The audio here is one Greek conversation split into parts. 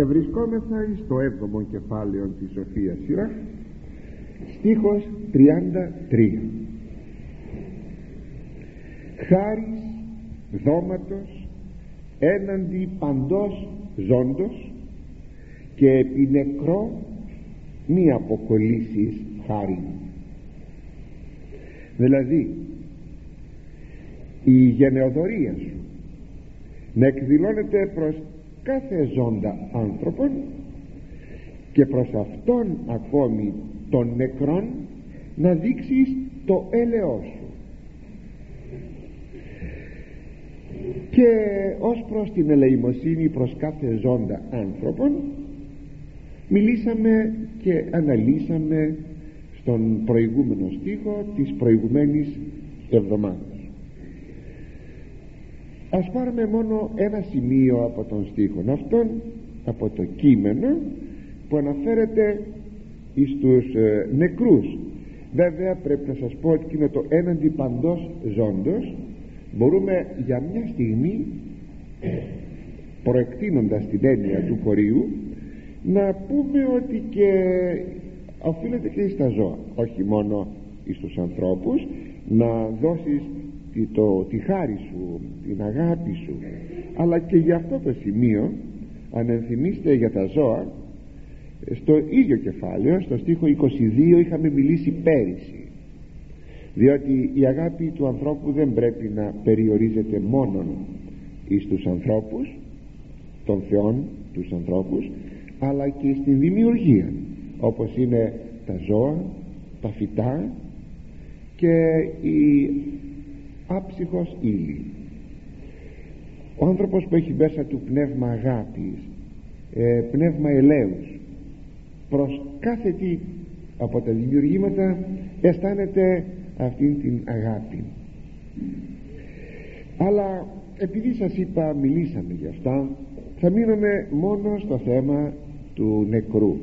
ευρισκόμεθα στο 7ο κεφάλαιο της Σοφίας Σειρά στίχος 33 χάρις δώματος έναντι παντός ζώντος και επί νεκρό μη αποκολλήσεις χάρη δηλαδή η γενεοδορία σου να εκδηλώνεται προς κάθε ζώντα άνθρωπον και προς αυτόν ακόμη των νεκρών να δείξεις το έλεος σου. Και ως προς την ελεημοσύνη προς κάθε ζώντα άνθρωπον μιλήσαμε και αναλύσαμε στον προηγούμενο στίχο της προηγουμένης εβδομάδας ας πάρουμε μόνο ένα σημείο από τον στίχο αυτόν από το κείμενο που αναφέρεται στους ε, νεκρούς. Βέβαια πρέπει να σας πω ότι είναι το έναντι παντός ζώντος. Μπορούμε για μια στιγμή προεκτείνοντας την έννοια του χωρίου να πούμε ότι και οφείλεται και στα ζώα. Όχι μόνο στους ανθρώπους να δώσεις το, τη χάρη σου την αγάπη σου. Αλλά και για αυτό το σημείο αν ενθυμίστε για τα ζώα στο ίδιο κεφάλαιο στο στίχο 22 είχαμε μιλήσει πέρυσι. Διότι η αγάπη του ανθρώπου δεν πρέπει να περιορίζεται μόνον εις τους ανθρώπους των θεών τους ανθρώπους αλλά και στην δημιουργία όπως είναι τα ζώα τα φυτά και η άψυχος ύλη ο άνθρωπος που έχει μέσα του πνεύμα αγάπης ε, πνεύμα ελέους προς κάθε τι από τα δημιουργήματα αισθάνεται αυτήν την αγάπη. Αλλά επειδή σας είπα μιλήσαμε για αυτά θα μείνουμε μόνο στο θέμα του νεκρού.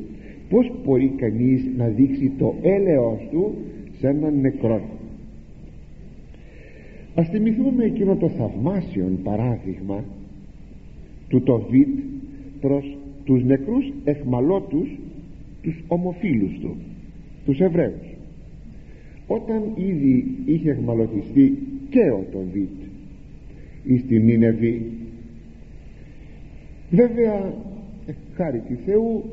Πως μπορεί κανείς να δείξει το έλεος του σε έναν νεκρό; Ας θυμηθούμε εκείνο το θαυμάσιο παράδειγμα του Τοβίτ προς τους νεκρούς εχμαλώτους τους ομοφίλους του τους Εβραίους. Όταν ήδη είχε εχμαλωτιστεί και ο Τοβίτ εις την Νίνεβη βέβαια χάρη του Θεού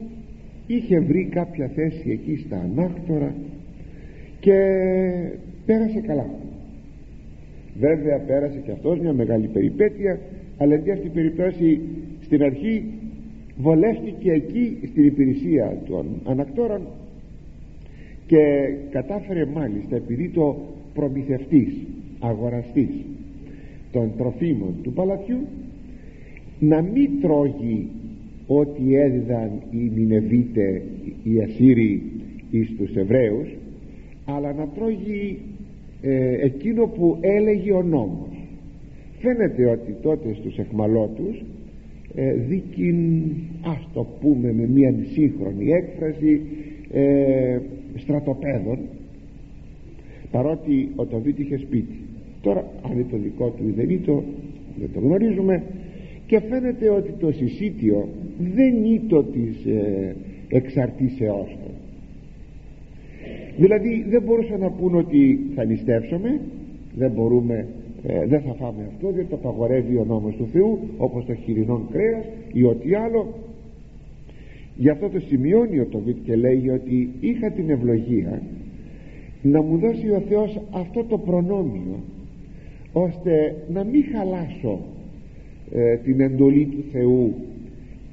είχε βρει κάποια θέση εκεί στα ανάκτορα και πέρασε καλά βέβαια πέρασε και αυτός μια μεγάλη περιπέτεια αλλά εν αυτή περιπτώσει στην αρχή βολεύτηκε εκεί στην υπηρεσία των ανακτόρων και κατάφερε μάλιστα επειδή το προμηθευτής αγοραστής των τροφίμων του παλατιού να μην τρώγει ό,τι έδιδαν οι Νινεβίτες οι Ασσύριοι εις τους Εβραίους αλλά να τρώγει ε, εκείνο που έλεγε ο νόμος. Φαίνεται ότι τότε στους εχμαλώτους ε, δίκην ας το πούμε με μια σύγχρονη έκφραση ε, στρατοπέδων παρότι ο Τοβίτ είχε σπίτι. Τώρα αν είναι το δικό του ή δεν είναι το δεν το γνωρίζουμε. Και φαίνεται ότι το συσίτιο δεν είναι το της ε, εξαρτήσεώς του δηλαδή δεν μπορούσαν να πούν ότι θα νηστεύσουμε δεν μπορούμε ε, δεν θα φάμε αυτό διότι το απαγορεύει ο νόμος του Θεού όπως το χοιρινό κρέας ή ό,τι άλλο. Γι' αυτό το σημειώνει ο Τοβίτ και λέει ότι είχα την ευλογία να μου δώσει ο Θεός αυτό το προνόμιο ώστε να μην χαλάσω ε, την εντολή του Θεού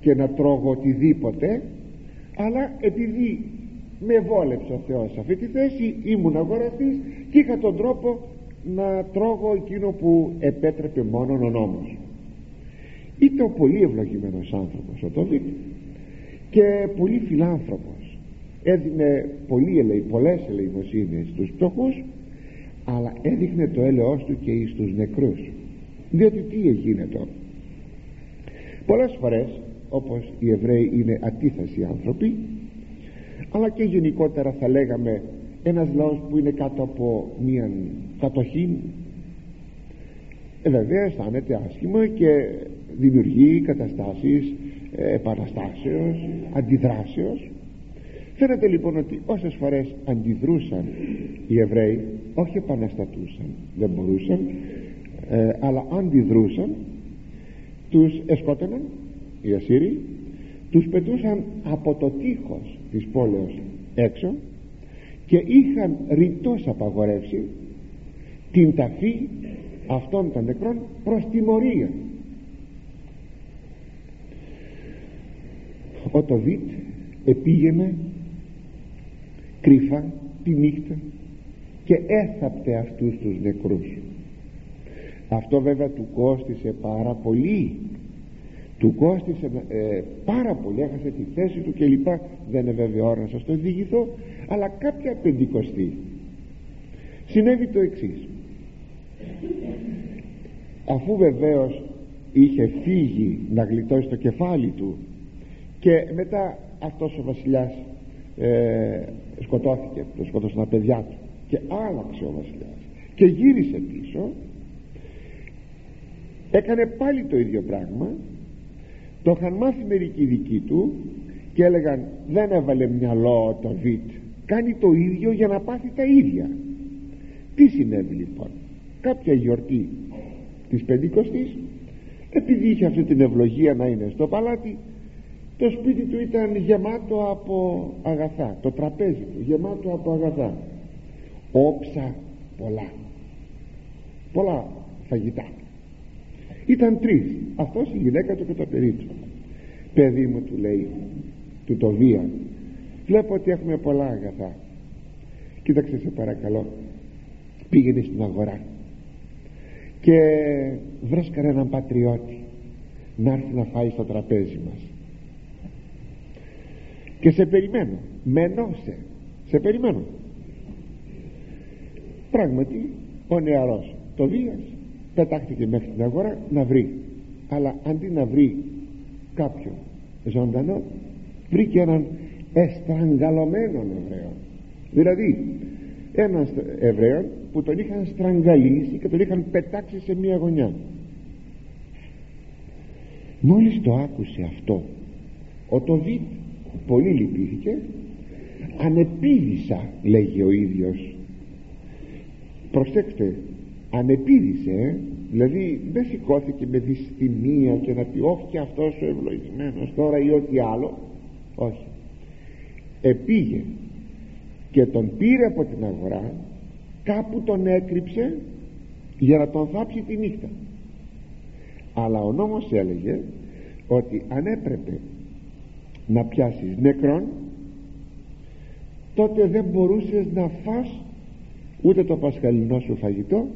και να τρώγω οτιδήποτε αλλά επειδή με βόλεψε ο Θεός σε αυτή τη θέση ήμουν αγοραστής και είχα τον τρόπο να τρώγω εκείνο που επέτρεπε μόνο ο νόμος. Ήταν ο πολύ ευλογημένος άνθρωπος ο Τοβίτ και πολύ φιλάνθρωπος. Έδινε πολύ ελεη, πολλές ελεημοσύνες στους πτωχούς αλλά έδειχνε το έλεος του και στους νεκρούς. Διότι τι έγινε τώρα πολλές φορές όπως οι Εβραίοι είναι αντίθεση άνθρωποι αλλά και γενικότερα θα λέγαμε ένας λαός που είναι κάτω από μια κατοχή ε, βέβαια αισθάνεται άσχημα και δημιουργεί καταστάσεις ε, επαναστάσεως αντιδράσεως. Φαίνεται λοιπόν ότι όσες φορές αντιδρούσαν οι Εβραίοι όχι επαναστατούσαν δεν μπορούσαν ε, αλλά αντιδρούσαν τους εσκότωναν οι Ασσύριοι τους πετούσαν από το τείχος της πόλεως έξω και είχαν ρητός απαγορεύσει την ταφή αυτών των νεκρών προς τιμωρία ο Τοβίτ επήγαινε κρύφα τη νύχτα και έθαπτε αυτούς τους νεκρούς. Αυτό βέβαια του κόστισε πάρα πολύ του κόστισε ε, πάρα πολύ έχασε τη θέση του και λοιπά δεν είναι βέβαια ώρα να σας το διηγηθώ αλλά κάποια πεντηκοστή. Συνέβη το εξής. Αφού βεβαίως είχε φύγει να γλιτώσει το κεφάλι του και μετά αυτός ο βασιλιάς ε, σκοτώθηκε το σκότωσαν τα παιδιά του και άλλαξε ο βασιλιάς και γύρισε πίσω έκανε πάλι το ίδιο πράγμα το είχαν μάθει μερικοί δικοί του και έλεγαν δεν έβαλε μυαλό το βιτ. Κάνει το ίδιο για να πάθει τα ίδια τι συνέβη λοιπόν; Κάποια γιορτή της Πεντηκοστής επειδή είχε αυτή την ευλογία να είναι στο παλάτι το σπίτι του ήταν γεμάτο από αγαθά το τραπέζι του γεμάτο από αγαθά. Όψα πολλά. Πολλά φαγητά ήταν τρεις. Αυτός η γυναίκα του και το παιδί του. Παιδί μου του λέει του το βία. Βλέπω ότι έχουμε πολλά αγαθά. Κοίταξε σε παρακαλώ. Πήγαινε στην αγορά. Και βρες κανέναν πατριώτη να έρθει να φάει στο τραπέζι μας. Και σε περιμένω. Μενώσε σε. Περιμένω. Πράγματι ο νεαρός το Δίας πετάχτηκε μέχρι την αγορά να βρει. Αλλά αντί να βρει κάποιον ζωντανό βρήκε έναν εστραγγαλωμένο Εβραίο δηλαδή έναν Εβραίο που τον είχαν στραγγαλίσει και τον είχαν πετάξει σε μια γωνιά. Μόλις το άκουσε αυτό ο Τοβίτ πολύ λυπήθηκε ανεπίδησα λέγει ο ίδιος. Προσέξτε ανεπίδησε ε. δηλαδή δεν σηκώθηκε με δυστημία και να πει όχι και αυτός ο ευλογημένος τώρα ή ό,τι άλλο όχι επήγε και τον πήρε από την αγορά κάπου τον έκρυψε για να τον θάψει τη νύχτα αλλά ο νόμος έλεγε ότι αν έπρεπε να πιάσεις νεκρόν τότε δεν μπορούσες να φας ούτε το πασχαλινό σου φαγητό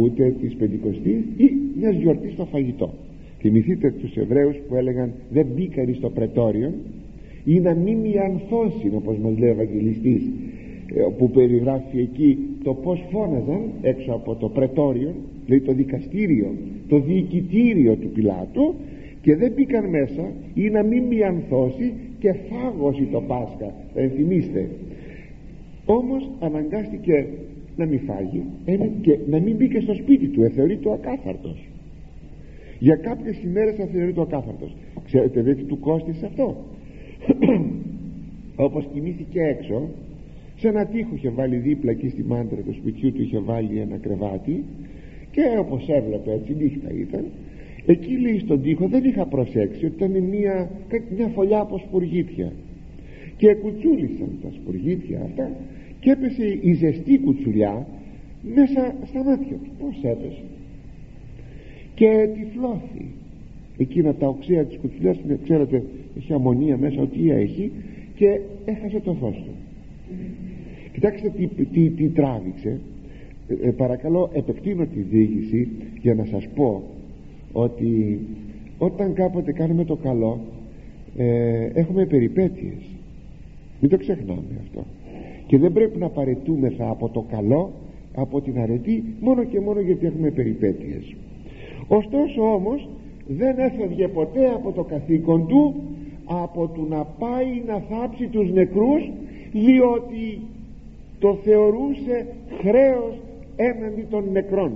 ούτε της πεντηκοστής ή μιας γιορτής στο φαγητό. Θυμηθείτε τους Εβραίους που έλεγαν δεν μπήκαν στο πρετόριο ή να μην μιανθώσουν όπως μας λέει ο Ευαγγελιστής ε, που περιγράφει εκεί το πως φώναζαν έξω από το πρετόριο λέει το δικαστήριο το διοικητήριο του Πιλάτου και δεν μπήκαν μέσα ή να μην μιανθώσει και φάγωση το Πάσχα. Θα ενθυμίστε όμως αναγκάστηκε να μην φάγει και να μην μπήκε στο σπίτι του. Εθεωρεί το ακάθαρτος. Για κάποιες ημέρες θα θεωρεί το ακάθαρτος. Ξέρετε δεν του κόστησε αυτό. Όπως κοιμήθηκε έξω σε ένα τείχο είχε βάλει δίπλα εκεί στη μάντρα του σπιτιού του είχε βάλει ένα κρεβάτι και όπως έβλεπε έτσι νύχτα ήταν. Εκεί λέει στον τοίχο δεν είχα προσέξει ότι ήταν μια, μια φωλιά από σπουργίτια. Και κουτσούλησαν τα σπουργίτια αυτά και έπεσε η ζεστή κουτσουλιά μέσα στα μάτια του πως έπεσε. Και τυφλώθη εκείνα τα οξέα της κουτσουλιάς ξέρετε έχει αμμονία μέσα ότι έχει και έχασε το φως του. Κοιτάξτε τι, τι, τι τράβηξε. Ε, ε, παρακαλώ επεκτείνω τη διήγηση για να σας πω ότι όταν κάποτε κάνουμε το καλό ε, έχουμε περιπέτειες. Μην το ξεχνάμε αυτό και δεν πρέπει να παρετούμεθα από το καλό από την αρετή μόνο και μόνο γιατί έχουμε περιπέτειες. Ωστόσο όμως δεν έφευγε ποτέ από το καθήκον του από του να πάει να θάψει τους νεκρούς διότι το θεωρούσε χρέος έναντι των νεκρών.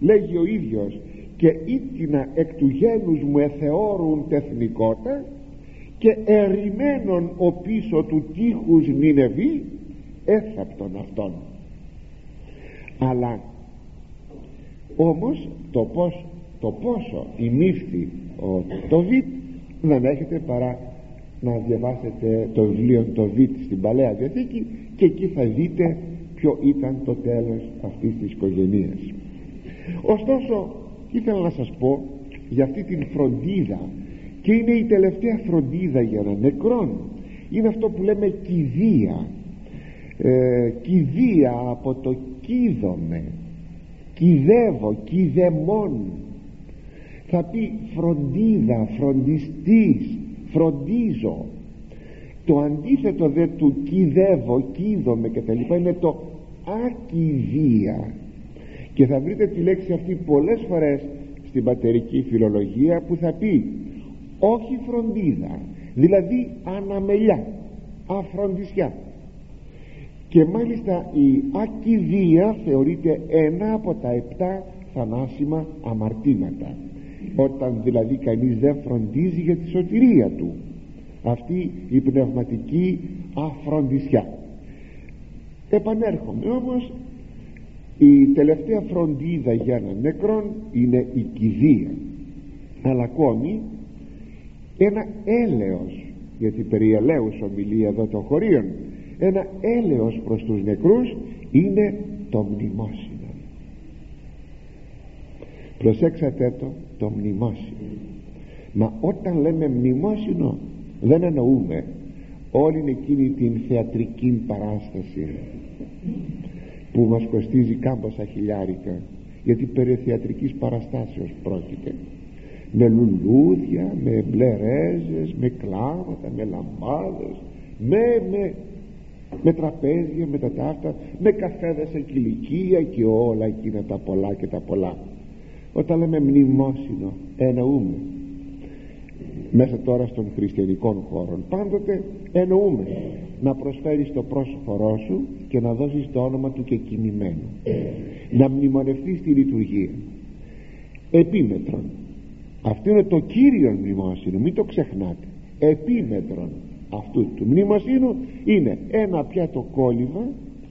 Λέγει ο ίδιος και ήτινα εκ του γένους μου εθεώρουν τεθνικότα και ερημένον ο πίσω του τείχους Νινεβή έθαπτον αυτόν. Αλλά όμως το, πώς, το πόσο ημίφθη ο, το Βιτ δεν έχετε παρά να διαβάσετε το βιβλίο το Βιτ στην Παλαιά Διαθήκη και εκεί θα δείτε ποιο ήταν το τέλος αυτής της οικογενείας ωστόσο ήθελα να σας πω για αυτή την φροντίδα και είναι η τελευταία φροντίδα για ένα νεκρόν. Είναι αυτό που λέμε κηδεία ε, κηδεία από το κίδομαι κηδεύω, κηδεμόν. Θα πει φροντίδα, φροντιστής φροντίζω το αντίθετο δε του κηδεύω, κίδομαι και τα λοιπά είναι το ακηδία και θα βρείτε τη λέξη αυτή πολλές φορές στην πατερική φιλολογία που θα πει όχι φροντίδα δηλαδή αναμελιά αφροντισιά και μάλιστα η ακιδεία θεωρείται ένα από τα επτά θανάσιμα αμαρτήματα. Όταν δηλαδή κανείς δεν φροντίζει για τη σωτηρία του αυτή η πνευματική αφροντισιά. Επανέρχομαι όμως. Η τελευταία φροντίδα για έναν νεκρόν είναι η κηδεία. Αλλά ακόμη ένα έλεος γιατί περί ελέους ομιλεί εδώ των χωρίων ένα έλεος προς τους νεκρούς είναι το μνημόσυνο. Προσέξατε το το μνημόσυνο. Μα όταν λέμε μνημόσυνο δεν εννοούμε όλη εκείνη την θεατρική παράσταση που μας κοστίζει κάμποσα χιλιάρικα γιατί περί θεατρικής παραστάσεως πρόκειται. Με λουλούδια, με μπλερέζες, με κλάματα, με λαμπάδες με, με, με τραπέζια, με τα ταύτα, με καφέδες σε κηλικία και όλα εκείνα τα πολλά και τα πολλά. Όταν λέμε μνημόσυνο εννοούμε. Μέσα τώρα στον χριστιανικών χώρων πάντοτε εννοούμε να προσφέρεις το πρόσφορό σου και να δώσεις το όνομα του και κοιμημένου να μνημονευτείς τη λειτουργία. Επίμετρον. Αυτό είναι το κύριο μνημόσυνο μην το ξεχνάτε. Επίμετρον αυτού του μνημοσύνου είναι ένα πιάτο κόλλημα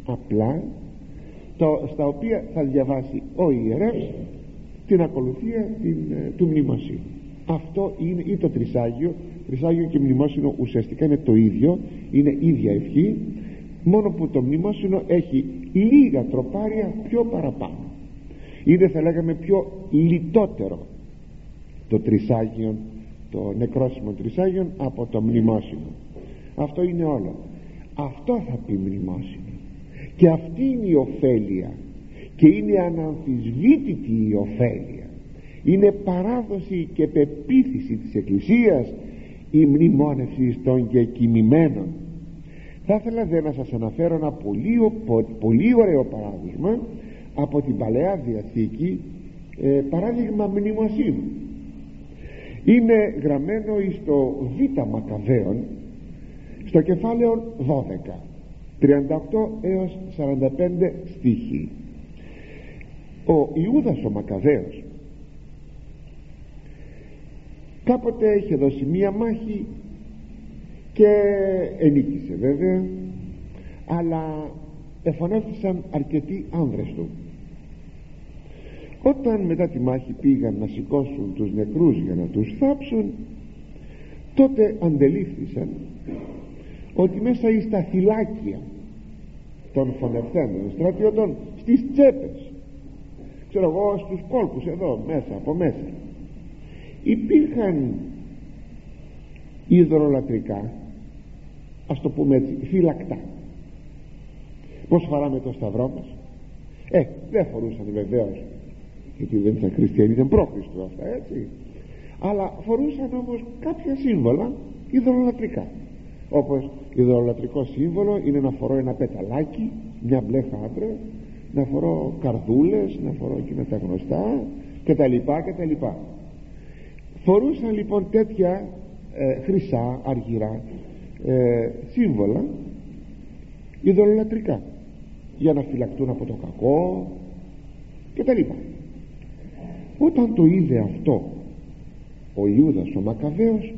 απλά το, στα οποία θα διαβάσει ο ιερεύς την ακολουθία την, ε, του μνημοσύνου αυτό είναι ή το τρισάγιο. Τρισάγιο και μνημόσυνο ουσιαστικά είναι το ίδιο είναι ίδια ευχή μόνο που το μνημόσυνο έχει λίγα τροπάρια πιο παραπάνω. Είναι θα λέγαμε πιο λιτότερο το τρισάγιο το νεκρόσιμο τρισάγιο από το μνημόσυνο αυτό είναι όλο. Αυτό θα πει μνημόσυνο. Και αυτή είναι η ωφέλεια. Και είναι αναμφισβήτητη η ωφέλεια. Είναι παράδοση και πεποίθηση της Εκκλησίας η μνημόνευση των και κοιμημένων θα ήθελα δε να σας αναφέρω ένα πολύ, πολύ ωραίο παράδειγμα από την Παλαιά Διαθήκη ε, παράδειγμα μνημοσύνου. Είναι γραμμένο στο Β Μακαβαίων στο κεφάλαιο 12 38 έως 45 στίχοι. Ο Ιούδας ο Μακαβαίος κάποτε είχε δώσει μία μάχη και ενίκησε βέβαια αλλά εφωνεύτησαν αρκετοί άνδρες του. Όταν μετά τη μάχη πήγαν να σηκώσουν τους νεκρούς για να τους θάψουν τότε αντελήφθησαν ότι μέσα στα φυλάκια των φωνευτέντων στρατιωτών στις τσέπες ξέρω εγώ στους κόλπους εδώ μέσα από μέσα υπήρχαν υδρολατρικά ας το πούμε έτσι φυλακτά. Πως φοράμε το σταυρό μας; Ε δεν φορούσαν βεβαίως γιατί δεν ήταν χριστιανοί ήταν πρόχριστο αυτά έτσι. Αλλά φορούσαν όμως κάποια σύμβολα υδρολατρικά όπως υδρολατρικό σύμβολο είναι να φορώ ένα πεταλάκι μια μπλε χάντρα να φορώ καρδούλες να φορώ εκείνα τα γνωστά και τα λοιπά και τα λοιπά. Φορούσαν λοιπόν τέτοια ε, χρυσά αργυρά ε, σύμβολα ειδωλολατρικά για να φυλακτούν από το κακό και τα λοιπά. Όταν το είδε αυτό ο Ιούδας ο Μακαβαίος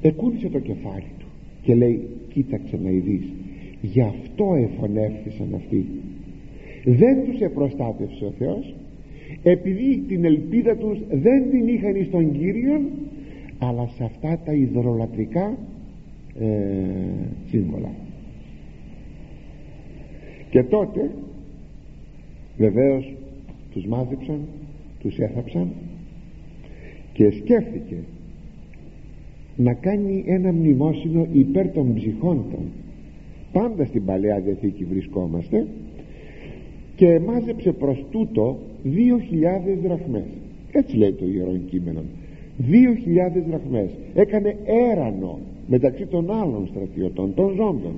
εκούνησε το κεφάλι του και λέει κοίταξε να ειδείς γι' αυτό εφωνεύθησαν αυτοί. Δεν τους επροστάτευσε ο Θεός επειδή την ελπίδα τους δεν την είχαν στον Κύριο αλλά σε αυτά τα υδρολατρικά ε, σύμβολα και τότε βεβαίως τους μάζεψαν τους έθαψαν και σκέφτηκε να κάνει ένα μνημόσυνο υπέρ των ψυχών των. Πάντα στην Παλαιά Διαθήκη βρισκόμαστε και μάζεψε προς τούτο δύο χιλιάδες δραχμές. Έτσι λέει το Ιερό Κείμενο δύο χιλιάδες δραχμές. Έκανε έρανο μεταξύ των άλλων στρατιωτών των ζώντων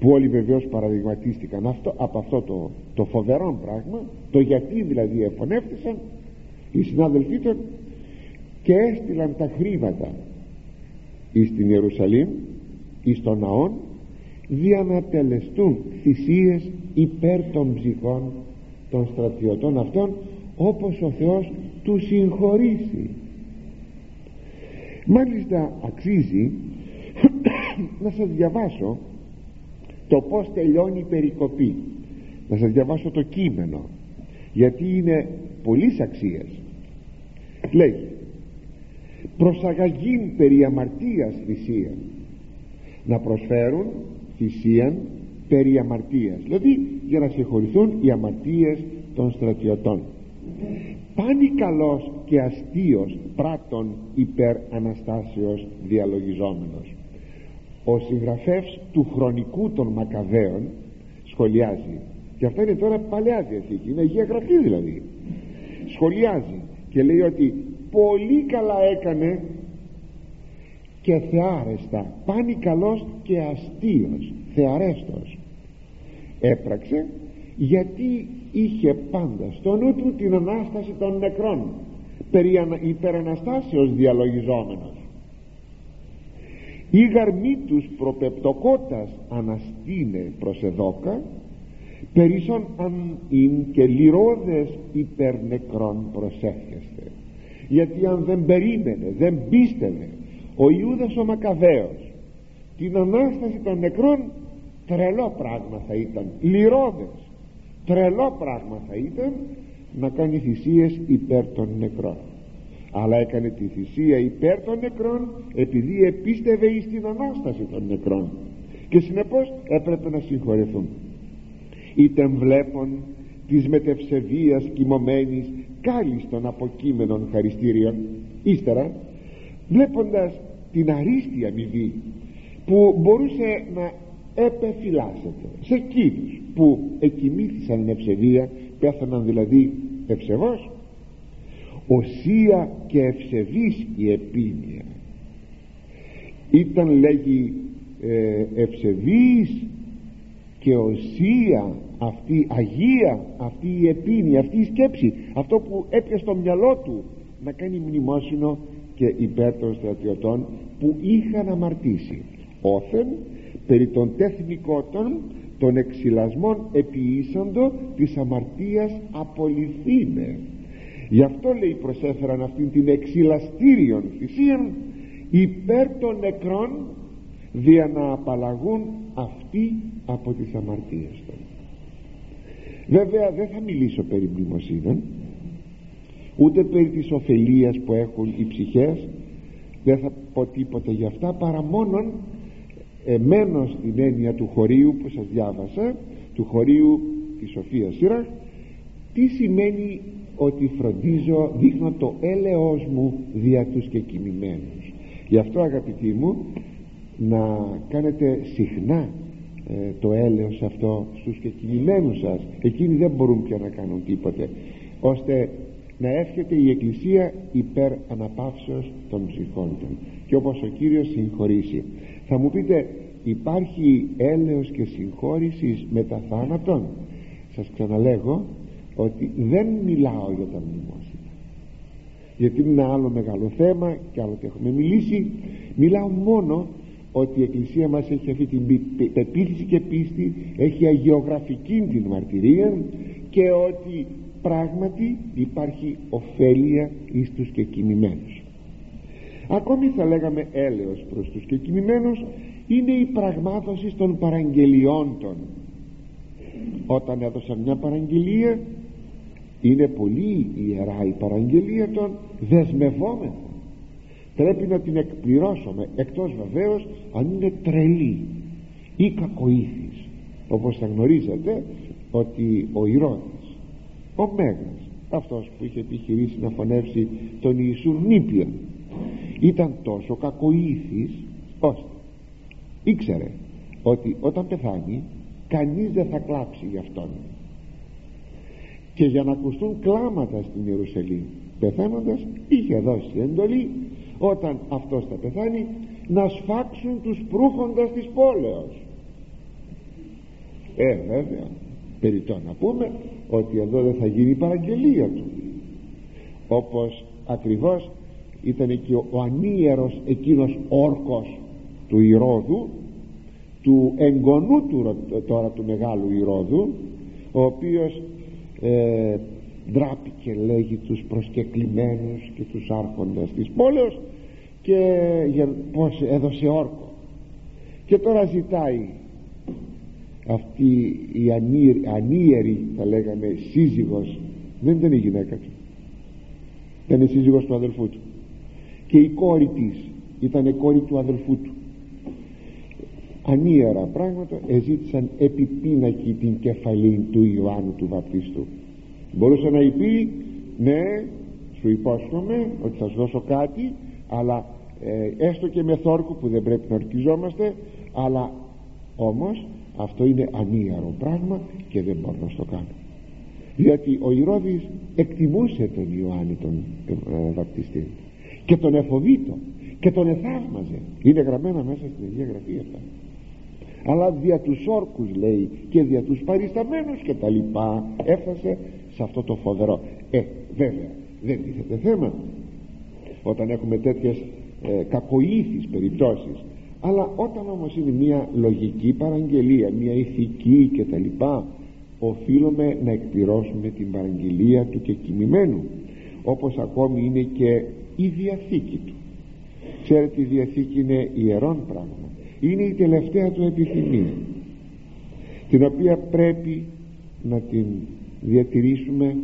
που όλοι βεβαίως παραδειγματίστηκαν αυτό, από αυτό το, το φοβερό πράγμα το γιατί δηλαδή εφωνεύτησαν οι συνάδελφοί των και έστειλαν τα χρήματα. Εις την Ιερουσαλήμ εις τον ναόν για να τελεστούν θυσίες υπέρ των ψυχών των στρατιωτών αυτών όπως ο Θεός τους συγχωρήσει. Μάλιστα αξίζει να σας διαβάσω το πως τελειώνει η περικοπή. Να σας διαβάσω το κείμενο γιατί είναι πολλής αξίας λέγει προσαγαγήν περί αμαρτίας θυσία να προσφέρουν θυσίαν περί αμαρτίας. Δηλαδή για να συγχωρηθούν οι αμαρτίες των στρατιωτών. Πάνει καλός και αστείος πράττων υπέρ Αναστάσεως διαλογιζόμενος. Ο συγγραφεύς του χρονικού των Μακαβαίων σχολιάζει. Και αυτό είναι τώρα παλαιά διαθήκη είναι Αγία Γραφή δηλαδή. Σχολιάζει και λέει ότι πολύ καλά έκανε και θεάρεστα πάνει καλός και αστείος θεαρέστος έπραξε γιατί είχε πάντα στο νου του την Ανάσταση των νεκρών περί υπεραναστάσεως διαλογιζόμενος. Η γαρμή τους προπεπτοκότας αναστήνε προς εδώκα περισσόν αν ειν και λιρόδες υπερνεκρών προσεύχεστε γιατί αν δεν περίμενε δεν πίστευε ο Ιούδας ο Μακαβαίος την Ανάσταση των νεκρών τρελό πράγμα θα ήταν λιρόδες τρελό πράγμα θα ήταν να κάνει θυσίες υπέρ των νεκρών. Αλλά έκανε τη θυσία υπέρ των νεκρών επειδή επίστευε εις την Ανάσταση των νεκρών. Και συνεπώς έπρεπε να συγχωρεθούν. Είτε βλέπουν της μετευσεβίας κοιμωμένης κάλλιστον αποκείμενων χαριστήριων ύστερα βλέποντας την αρίστη αμοιβή που μπορούσε να επεφυλάσσεται σε εκείνους που εκοιμήθησαν με ευσεβία πέθαναν δηλαδή ευσεβώς οσία και ευσεβής η επίνεια ήταν λέγει ε, ευσεβής και οσία αυτή αγία αυτή η επίνεια αυτή η σκέψη αυτό που έπιασε στο μυαλό του να κάνει μνημόσυνο και υπέρ των στρατιωτών που είχαν αμαρτήσει. Όθεν περί των τεθνικότων των εξυλασμών επιήσαντο της αμαρτίας απολυθήνε. Γι' αυτό λέει προσέφεραν αυτήν την εξυλαστήριον θυσίαν υπέρ των νεκρών δια να απαλλαγούν αυτοί από τις αμαρτίες των βέβαια δεν θα μιλήσω περί μνημοσύνων ούτε περί της ωφελίας που έχουν οι ψυχές. Δεν θα πω τίποτα για αυτά παρά μόνον εμένω στην έννοια του χωρίου που σας διάβασα του χωρίου της Σοφίας Σύρας τι σημαίνει ότι φροντίζω δείχνω το έλεος μου δια τους και κοιμημένους γι' αυτό αγαπητοί μου να κάνετε συχνά ε, το έλεος αυτό στους και κοιμημένους σας. Εκείνοι δεν μπορούν πια να κάνουν τίποτε ώστε να εύχεται η Εκκλησία υπέρ αναπαύσεως των ψυχών των. Και όπως ο Κύριος συγχωρήσει. Θα μου πείτε υπάρχει έλεος και συγχώρησης μετά θάνατον; Σας ξαναλέγω ότι δεν μιλάω για τα μνημόσυνα. Γιατί είναι ένα άλλο μεγάλο θέμα και άλλο και έχουμε μιλήσει. Μιλάω μόνο ότι η Εκκλησία μας έχει αυτή την πεποίθηση και πίστη έχει αγιογραφική την μαρτυρία και ότι πράγματι υπάρχει ωφέλεια εις τους και κοιμημένους ακόμη θα λέγαμε έλεος προς τους κεκοιμημένους είναι η πραγμάτωση των παραγγελιών των. Όταν έδωσαν μια παραγγελία είναι πολύ ιερά η παραγγελία των δεσμευόμενων πρέπει να την εκπληρώσουμε εκτός βεβαίως αν είναι τρελή ή κακοήθης. Όπως θα γνωρίζετε ότι ο Ηρώδης ο Μέγας αυτός που είχε επιχειρήσει να φωνεύσει τον Ιησούν νήπιον ήταν τόσο κακοήθης ώστε ήξερε ότι όταν πεθάνει κανείς δεν θα κλάψει γι' αυτόν. Και για να ακουστούν κλάματα στην Ιερουσαλήμ πεθαίνοντας είχε δώσει εντολή όταν αυτός θα πεθάνει να σφάξουν τους προύχοντας της πόλεως. Ε βέβαια περιττό να πούμε ότι εδώ δεν θα γίνει η παραγγελία του. Όπως ακριβώς ήταν και ο, ο ανίερος εκείνος όρκος του Ηρώδου του εγγονού του τώρα του μεγάλου Ηρώδου ο οποίος ε, ντράπηκε λέγει τους προσκεκλημένους και τους άρχοντες της πόλεως και πως έδωσε όρκο. Και τώρα ζητάει αυτή η ανίερη θα λέγαμε σύζυγος δεν ήταν η γυναίκα του. Ήταν η σύζυγος του αδελφού του. Και η κόρη της ήταν η κόρη του αδελφού του. Ανίερα πράγματα εζήτησαν επιπίνακη την κεφαλή του Ιωάννου του Βαπτίστου μπορούσε να πει ναι σου υπόσχομαι ότι θα σου δώσω κάτι αλλά ε, έστω και με θόρκο που δεν πρέπει να ορκιζόμαστε αλλά όμως αυτό είναι ανίαρο πράγμα και δεν μπορώ να το κάνω διότι ο Ηρώδης εκτιμούσε τον Ιωάννη τον ε, βαπτιστή και τον εφοβήτω και τον εθαύμαζε. Είναι γραμμένα μέσα στην Αγία Γραφή αυτά. Αλλά δια τους όρκους λέει και δια τους παρισταμένους και τα λοιπά έφτασε σε αυτό το φοδερό ε βέβαια δεν τίθεται θέμα όταν έχουμε τέτοιες ε, κακοήθεις περιπτώσεις. Αλλά όταν όμως είναι μια λογική παραγγελία μια ηθική και τα λοιπά οφείλουμε να εκπληρώσουμε την παραγγελία του και κοιμημένου. Όπως ακόμη είναι και η Διαθήκη του. Ξέρετε η Διαθήκη είναι ιερόν πράγμα. Είναι η τελευταία του επιθυμία την οποία πρέπει να την διατηρήσουμε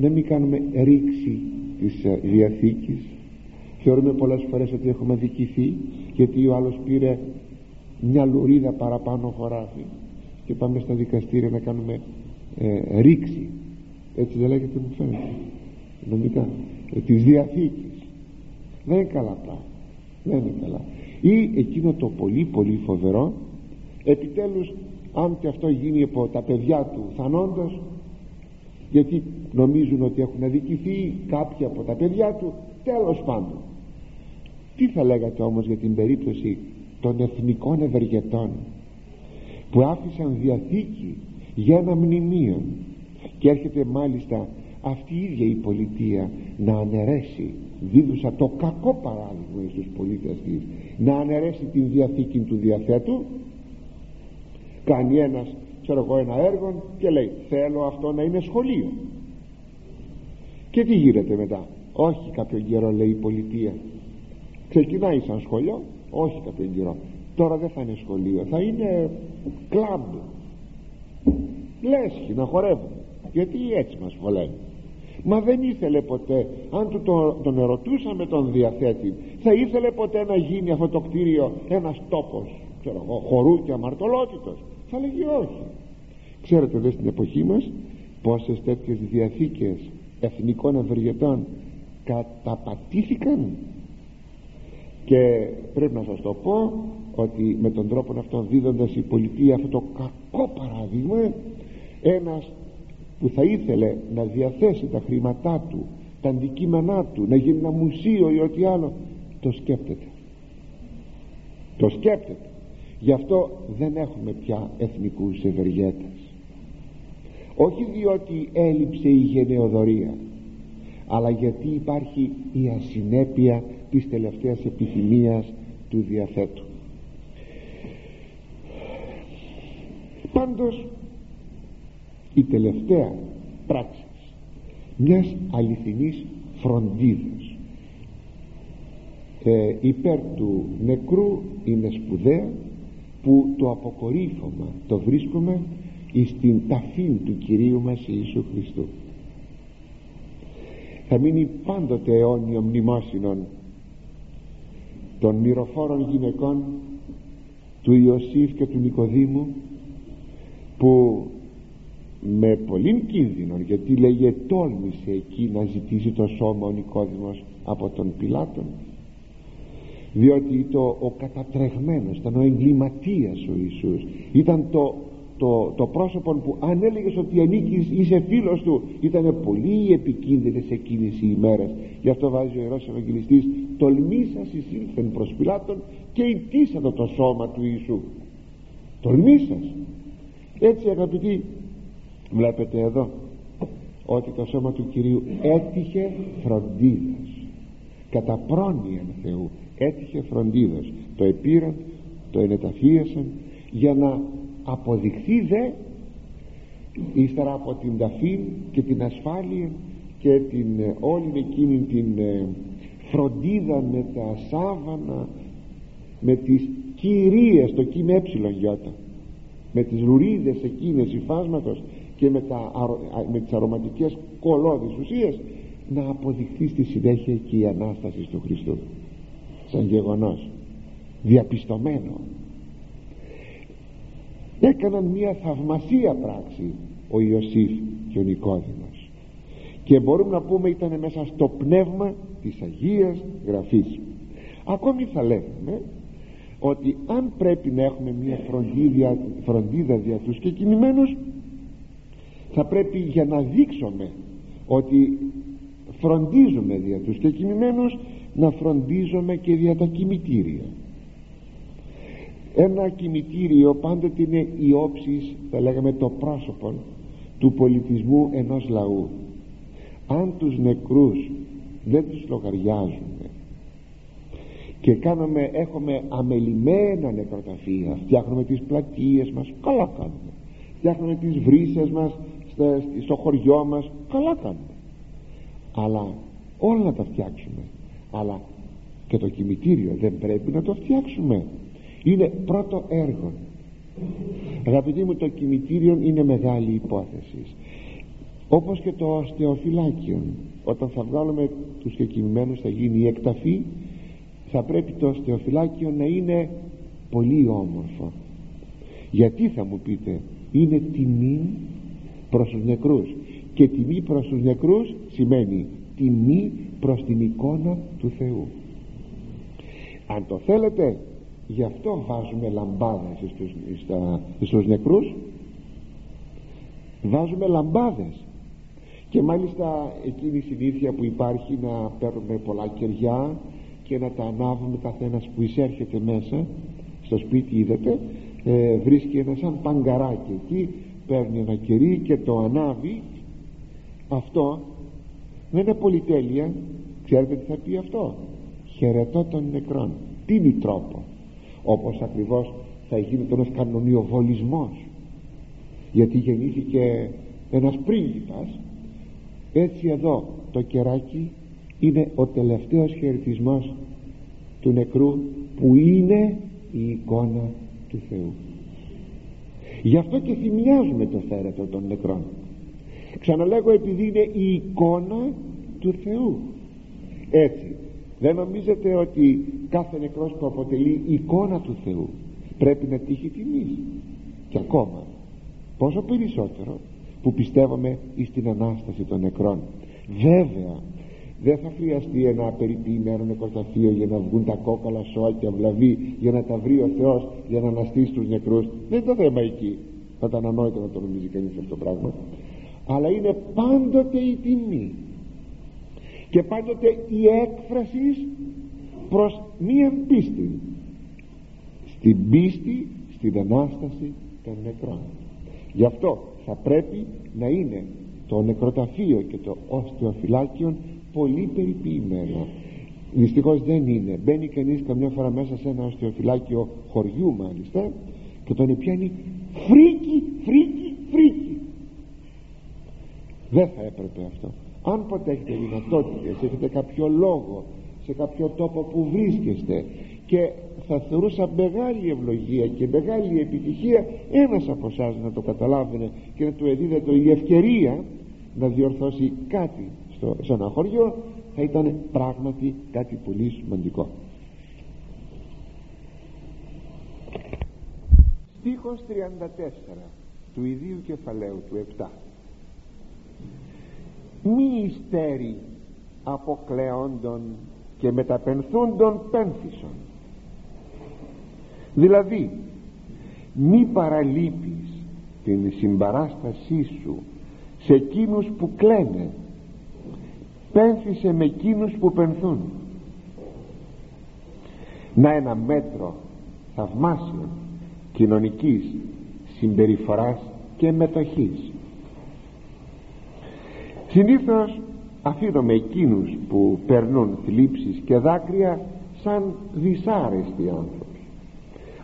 να μην κάνουμε ρήξη της ε, Διαθήκης. Θεωρούμε πολλές φορές ότι έχουμε δικηθεί γιατί ο άλλος πήρε μια λουρίδα παραπάνω χωράφι και πάμε στα δικαστήρια να κάνουμε ε, ρήξη. Έτσι δεν λέγεται μου φαίνεται νομικά. Ε, της Διαθήκης. Δεν είναι καλά πράγμα δεν είναι καλά. Ή εκείνο το πολύ πολύ φοβερό επιτέλους αν και αυτό γίνει από τα παιδιά του θανόντος γιατί νομίζουν ότι έχουν αδικηθεί κάποια από τα παιδιά του. Τέλος πάντων. Τι θα λέγατε όμως για την περίπτωση των εθνικών ευεργετών που άφησαν διαθήκη για ένα μνημείο και έρχεται μάλιστα αυτή η ίδια η πολιτεία να αναιρέσει δίδουσα το κακό παράδειγμα στους πολίτες της να αναιρέσει την διαθήκη του διαθέτου. Κάνει ένας ξέρω εγώ ένα έργο και λέει θέλω αυτό να είναι σχολείο και τι γίνεται μετά; Όχι κάποιο καιρό λέει η πολιτεία. Ξεκινάει σαν σχολείο; Όχι κάποιο καιρό. Τώρα δεν θα είναι σχολείο θα είναι κλαμπ. Λέσχη να χορεύουμε γιατί έτσι μας βολεύει μα δεν ήθελε ποτέ αν του τον, τον ερωτούσαμε τον διαθέτη θα ήθελε ποτέ να γίνει αυτό το κτίριο ένας τόπος ξέρω εγώ χορού και αμαρτωλότητος. Θα λέγει όχι ξέρετε εδώ στην εποχή μας πόσες τέτοιες διαθήκες εθνικών ευεργετών καταπατήθηκαν. Και πρέπει να σας το πω ότι με τον τρόπο αυτό δίδοντας η πολιτεία αυτό το κακό παράδειγμα ένας που θα ήθελε να διαθέσει τα χρήματά του τα αντικείμενά του να γίνει ένα μουσείο ή ό,τι άλλο το σκέπτεται. Το σκέπτεται. Γι' αυτό δεν έχουμε πια εθνικούς ευεργέτες όχι διότι έλειψε η γενεοδορία αλλά γιατί υπάρχει η ασυνέπεια της τελευταίας επιθυμίας του διαθέτου. Πάντως η τελευταία πράξη μιας αληθινής φροντίδας ε, υπέρ του νεκρού είναι σπουδαία που το αποκορύφωμα το βρίσκουμε στην ταφή του Κυρίου μας Ιησού Χριστού. Θα μείνει πάντοτε αιώνιο μνημόσυνον των μυροφόρων γυναικών του Ιωσήφ και του Νικοδήμου που με πολύ κίνδυνο γιατί λέγε τόλμησε εκεί να ζητήσει το σώμα ο Νικόδημος από τον Πιλάτον διότι το, ο κατατρεγμένος ήταν ο εγκληματίας ο Ιησούς ήταν το, το, το πρόσωπο που αν έλεγες ότι ανήκεις είσαι φίλος του ήταν πολύ επικίνδυνες εκείνες οι ημέρες. Γι' αυτό βάζει ο Ιερός Ευαγγελιστής τολμήσας εισήλθεν προς Πιλάτων και ιτήσατε το σώμα του Ιησού τολμήσας έτσι αγαπητοί βλέπετε εδώ ότι το σώμα του Κυρίου έτυχε φροντίδας. Κατά πρόνοια Θεού έτυχε φροντίδας. Το επήραν το ενεταφίασαν για να αποδειχθεί δε ύστερα από την ταφή και την ασφάλεια και την ε, όλη εκείνη την ε, φροντίδα με τα σάβανα με τις κυρίες το κείμενο ε με τις λουρίδες εκείνες υφάσματος και με, τα, με τις αρωματικές κολόδεις ουσίες να αποδειχθεί στη συνέχεια και η Ανάσταση του Χριστού σαν γεγονός. Διαπιστωμένο έκαναν μια θαυμασία πράξη ο Ιωσήφ και ο Νικόδημος. Και μπορούμε να πούμε ήταν μέσα στο πνεύμα της Αγίας Γραφής. Ακόμη θα λέγαμε ότι αν πρέπει να έχουμε μια φροντίδα, φροντίδα δια τους και κινημένους θα πρέπει για να δείξουμε ότι φροντίζουμε δια τους και κινημένους να φροντίζουμε και δια τα κημητήρια ένα κημητήριο πάντοτε είναι η όψης θα λέγαμε το πρόσωπο του πολιτισμού ενός λαού. Αν τους νεκρούς δεν τους λογαριάζουμε και κάνουμε, έχουμε αμελημένα νεκροταφεία φτιάχνουμε τις πλατείες μας καλά κάνουμε. Φτιάχνουμε τις βρύσες μας στο χωριό μας καλά κάνουμε. Αλλά όλα να τα φτιάξουμε. Αλλά και το κημητήριο δεν πρέπει να το φτιάξουμε είναι πρώτο έργο. Αγαπητοί μου το κημητήριο είναι μεγάλη υπόθεση. Όπως και το οστεοφυλάκιο όταν θα βγάλουμε τους κεκοιμημένους θα γίνει η εκταφή θα πρέπει το οστεοφυλάκιο να είναι πολύ όμορφο. Γιατί θα μου πείτε είναι τιμή προς τους νεκρούς. Και τιμή προς τους νεκρούς σημαίνει τιμή προς την εικόνα του Θεού. Αν το θέλετε γι' αυτό βάζουμε λαμπάδες στους, στα, στους νεκρούς. Βάζουμε λαμπάδες. Και μάλιστα εκείνη η συνήθεια που υπάρχει να παίρνουμε πολλά κεριά και να τα ανάβουμε καθένας που εισέρχεται μέσα. Στο σπίτι είδατε ε, βρίσκει ένα σαν παγκαράκι εκεί παίρνει ένα κερί και το ανάβει. Αυτό δεν είναι πολυτέλεια. Ξέρετε τι θα πει αυτό; Χαιρετώ των νεκρών τι είναι τρόπο; Όπως ακριβώς θα γίνεται ένας κανονιοβολισμός γιατί γεννήθηκε ένας πρίγκιπας. Έτσι εδώ το κεράκι είναι ο τελευταίος χαιρετισμός του νεκρού που είναι η εικόνα του Θεού. Γι' αυτό και θυμιάζουμε το θέρετο των νεκρών. Ξαναλέγω επειδή είναι η εικόνα του Θεού. Έτσι δεν νομίζετε ότι κάθε νεκρός που αποτελεί εικόνα του Θεού πρέπει να τύχει τιμής. Και ακόμα πόσο περισσότερο που πιστεύουμε στην Ανάσταση των νεκρών. Βέβαια δεν θα χρειαστεί ένα περιποιημένο νεκροταφείο για να βγουν τα κόκαλα σώκια βλαβή για να τα βρει ο Θεός για να αναστήσει τους νεκρούς. Δεν είναι το θέμα εκεί. Θα ήταν ανόητο να το νομίζει κανείς αυτό το πράγμα. Αλλά είναι πάντοτε η τιμή. Και πάντοτε η έκφραση προς μία πίστη. Στην πίστη στην Ανάσταση των νεκρών. Γι' αυτό θα πρέπει να είναι το νεκροταφείο και το όστεοφυλάκιο πολύ περιποιημένο. Δυστυχώς δεν είναι. Μπαίνει κανείς καμιά φορά μέσα σε ένα οστεοφυλάκιο χωριού μάλιστα και τον πιάνει φρίκη, φρίκη, φρίκη. Δεν θα έπρεπε αυτό. Αν ποτέ έχετε δυνατότητες έχετε κάποιο λόγο σε κάποιο τόπο που βρίσκεστε. Και θα θεωρούσα μεγάλη ευλογία και μεγάλη επιτυχία ένας από εσάς να το καταλάβαινε και να του εδίδεται η ευκαιρία να διορθώσει κάτι στο, σε ένα χωριό θα ήταν πράγματι κάτι πολύ σημαντικό. Στίχος 34 του ιδίου κεφαλαίου του 7 μη υστέρι αποκλεόντων και μεταπενθούντων πένθησον. Δηλαδή μη παραλείπεις την συμπαράστασή σου σε εκείνους που κλαίνε. Πένθησε με εκείνους που πενθούν. Να ένα μέτρο θαυμάσιο κοινωνικής συμπεριφοράς και μετοχής. Συνήθως αφήνουμε εκείνους που περνούν θλίψεις και δάκρυα σαν δυσάρεστοι άνθρωποι.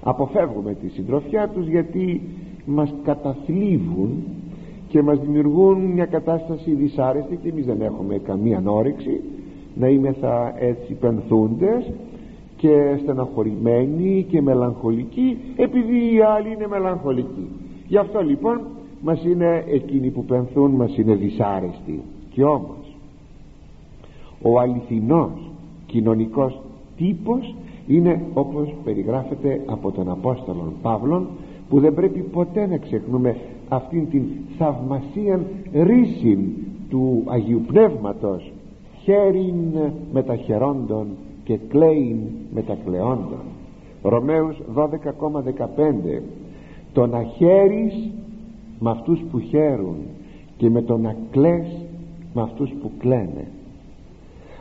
Αποφεύγουμε τη συντροφιά τους γιατί μας καταθλίβουν και μας δημιουργούν μια κατάσταση δυσάρεστη και εμείς δεν έχουμε καμία όρεξη να είμεθα έτσι πενθούντες και στεναχωρημένοι και μελαγχολικοί επειδή οι άλλοι είναι μελαγχολικοί. Γι' αυτό λοιπόν μας είναι εκείνοι που πενθούν μας είναι δυσάρεστοι. Και όμως ο αληθινός κοινωνικός τύπος είναι όπως περιγράφεται από τον Απόστολο Παύλον που δεν πρέπει ποτέ να ξεχνούμε αυτήν την θαυμασία ρίση του Αγίου Πνεύματος χέριν μεταχερόντων και κλαίιν μετακλεόντων. Ρωμαίους 12,15 το να χαίρεις με αυτούς που χαίρουν και με το να κλαις με αυτούς που κλαίνε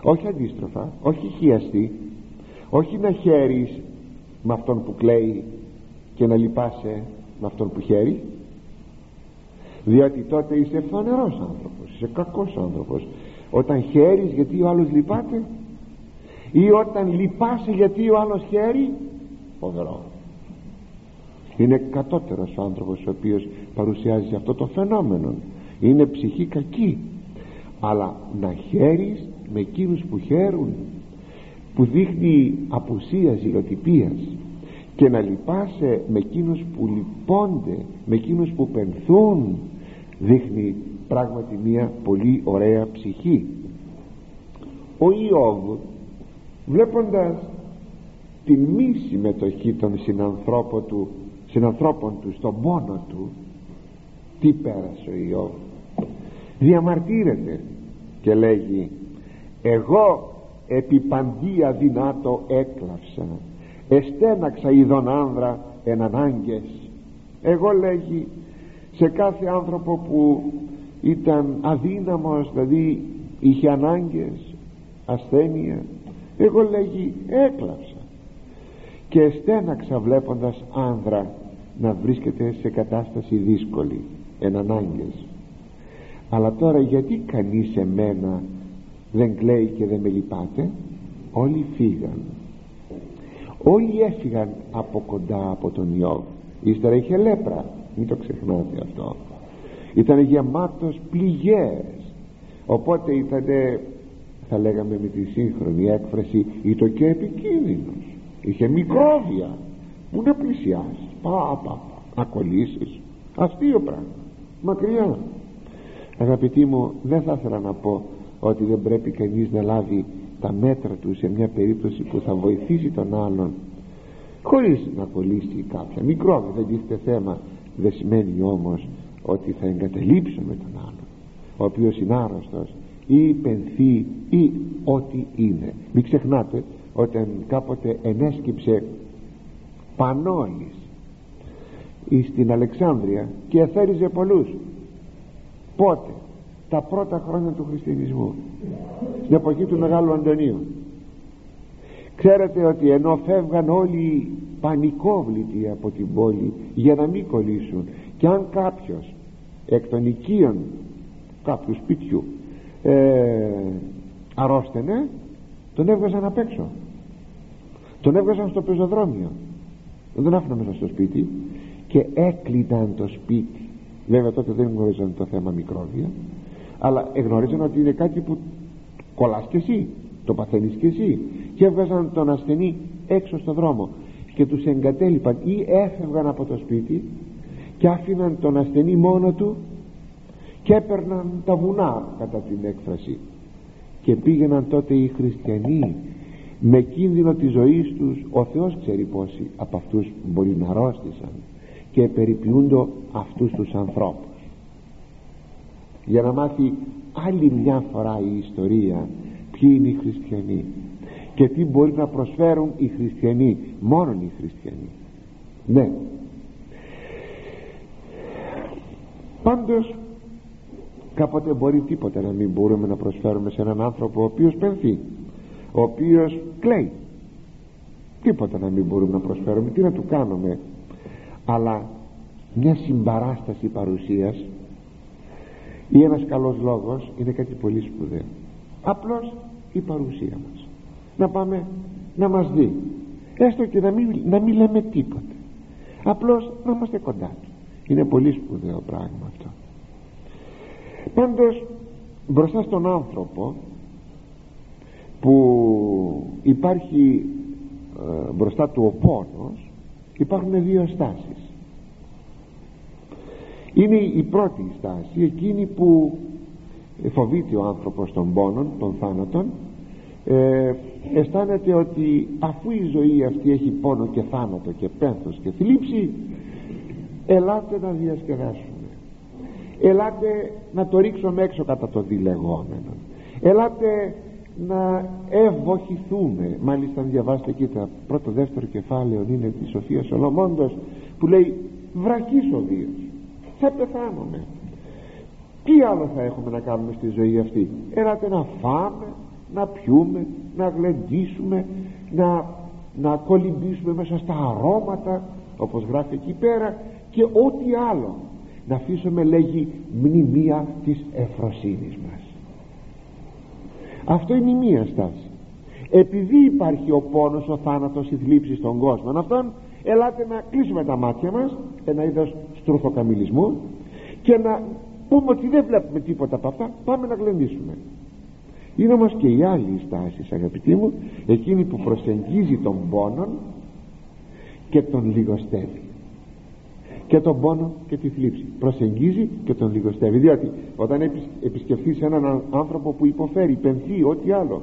όχι αντίστροφα όχι χιαστή όχι να χαίρεις με αυτόν που κλαίει και να λυπάσαι με αυτόν που χαίρει. Διότι τότε είσαι φανερός άνθρωπος είσαι κακός άνθρωπος. Όταν χαίρεις γιατί ο άλλος λυπάται; Ή όταν λυπάσαι γιατί ο άλλος χαίρει; Φοβερό. Είναι κατώτερος ο άνθρωπος ο οποίος παρουσιάζει αυτό το φαινόμενο. Είναι ψυχή κακή. Αλλά να χαίρεις με εκείνους που χαίρουν που δείχνει απουσία ζηλοτυπίας και να λυπάσαι με εκείνους που λυπώνται με εκείνους που πενθούν δείχνει πράγματι μια πολύ ωραία ψυχή. Ο Ιώβ βλέποντας την μη συμμετοχή των συνανθρώπων του, συνανθρώπων του στον πόνο του τι πέρασε ο Ιώβ; Διαμαρτύρεται και λέγει εγώ επί παντή αδυνάτο έκλαψα. Εστέναξα ειδον άνδρα εν ανάγκες. Εγώ λέγει σε κάθε άνθρωπο που ήταν αδύναμος δηλαδή είχε ανάγκες ασθένεια εγώ λέγει έκλαψα. Και εστέναξα βλέποντας άνδρα να βρίσκεται σε κατάσταση δύσκολη εν ανάγκες. Αλλά τώρα γιατί κανείς σε μένα δεν κλαίει και δεν με λυπάται όλοι φύγαν. Όλοι έφυγαν από κοντά από τον Ιώβ. Ύστερα είχε λέπρα. Μην το ξεχνάτε αυτό. Ήταν γεμάτος πληγές. Οπότε ήταν θα λέγαμε με τη σύγχρονη έκφραση ήταν και επικίνδυνος είχε μικρόβια που να πλησιάσεις. Πά πά να κολλήσεις. Αστείο πράγμα. Μακριά. Αγαπητοί μου δεν θα ήθελα να πω ότι δεν πρέπει κανείς να λάβει τα μέτρα του σε μια περίπτωση που θα βοηθήσει τον άλλον χωρίς να κολλήσει κάποια μικρό δεν τίθεται θέμα. Δεν σημαίνει όμως ότι θα εγκαταλείψουμε τον άλλον ο οποίος είναι άρρωστος ή πενθεί ή ό,τι είναι. Μην ξεχνάτε όταν κάποτε ενέσκυψε Πανόλης στην Αλεξάνδρεια και εθέριζε πολλούς πότε; Τα πρώτα χρόνια του χριστιανισμού. Στην εποχή του Μεγάλου Αντωνίου. Ξέρετε ότι ενώ φεύγαν όλοι πανικόβλητοι από την πόλη για να μην κολλήσουν και αν κάποιος εκ των οικείων κάποιου σπιτιού ε, αρρώστενε τον έβγαζαν απ' έξω. Τον έβγαζαν στο πεζοδρόμιο. Δεν τον άφηναν μέσα στο σπίτι και έκλειναν το σπίτι. Βέβαια τότε δεν γνωρίζαν το θέμα μικρόβια αλλά εγνωρίζαν ότι είναι κάτι που κολλάς και εσύ το παθαίνεις και εσύ. Και έβγαζαν τον ασθενή έξω στο δρόμο. Και τους εγκατέλειπαν ή έφευγαν από το σπίτι και άφηναν τον ασθενή μόνο του και έπαιρναν τα βουνά κατά την έκφραση. Και πήγαιναν τότε οι χριστιανοί με κίνδυνο της ζωής τους. Ο Θεός ξέρει πόσοι από αυτούς μπορεί να αρρώστησαν και περιποιούνται αυτούς τους ανθρώπους για να μάθει άλλη μια φορά η ιστορία ποιοι είναι οι χριστιανοί και τι μπορεί να προσφέρουν οι χριστιανοί μόνον οι χριστιανοί. Ναι. Πάντως κάποτε μπορεί τίποτα να μην μπορούμε να προσφέρουμε σε έναν άνθρωπο ο οποίος πενθεί ο οποίος κλαίει. Τίποτα να μην μπορούμε να προσφέρουμε τι να του κάνουμε. Αλλά μια συμπαράσταση παρουσίας ή ένας καλός λόγος είναι κάτι πολύ σπουδαίο. Απλώς η παρουσία μας. Να πάμε να μας δει. Έστω και να μην, να μην λέμε τίποτε. Απλώς να είμαστε κοντά του. Είναι πολύ σπουδαίο πράγμα αυτό. Πάντως μπροστά στον άνθρωπο που υπάρχει ε, μπροστά του ο πόνος υπάρχουν δύο στάσεις είναι η πρώτη στάση εκείνη που φοβείται ο άνθρωπος των πόνων των θάνατων. Ε, αισθάνεται ότι αφού η ζωή αυτή έχει πόνο και θάνατο και πένθος και θλίψη ελάτε να διασκεδάσουμε. Ελάτε να το ρίξουμε έξω κατά το διλεγόμενο. Ελάτε να ευοχηθούμε. Μάλιστα αν διαβάσετε εκεί το πρώτο δεύτερο κεφάλαιο είναι της Σοφίας Σολομώντος που λέει βραχής ο Δίος θα πεθάνουμε τι άλλο θα έχουμε να κάνουμε στη ζωή αυτή; Έλατε να φάμε να πιούμε να γλεντήσουμε να, να κολυμπήσουμε μέσα στα αρώματα όπως γράφει εκεί πέρα και ό,τι άλλο. Να αφήσουμε λέγει μνημεία της εφροσύνης μας. Αυτό είναι η μία στάση. Επειδή υπάρχει ο πόνος, ο θάνατος, η θλίψη στον κόσμο αυτόν ελάτε να κλείσουμε τα μάτια μας ένα είδος στρουθοκαμιλισμού και να πούμε ότι δεν βλέπουμε τίποτα από αυτά πάμε να γλεντήσουμε. Είναι όμως και η άλλη στάση αγαπητοί μου εκείνη που προσεγγίζει τον πόνο και τον λιγοστεύει. Και τον πόνο και τη θλίψη. Προσεγγίζει και τον λιγοστεύει. Διότι όταν επισκεφθείς έναν άνθρωπο που υποφέρει, πενθεί, ό,τι άλλο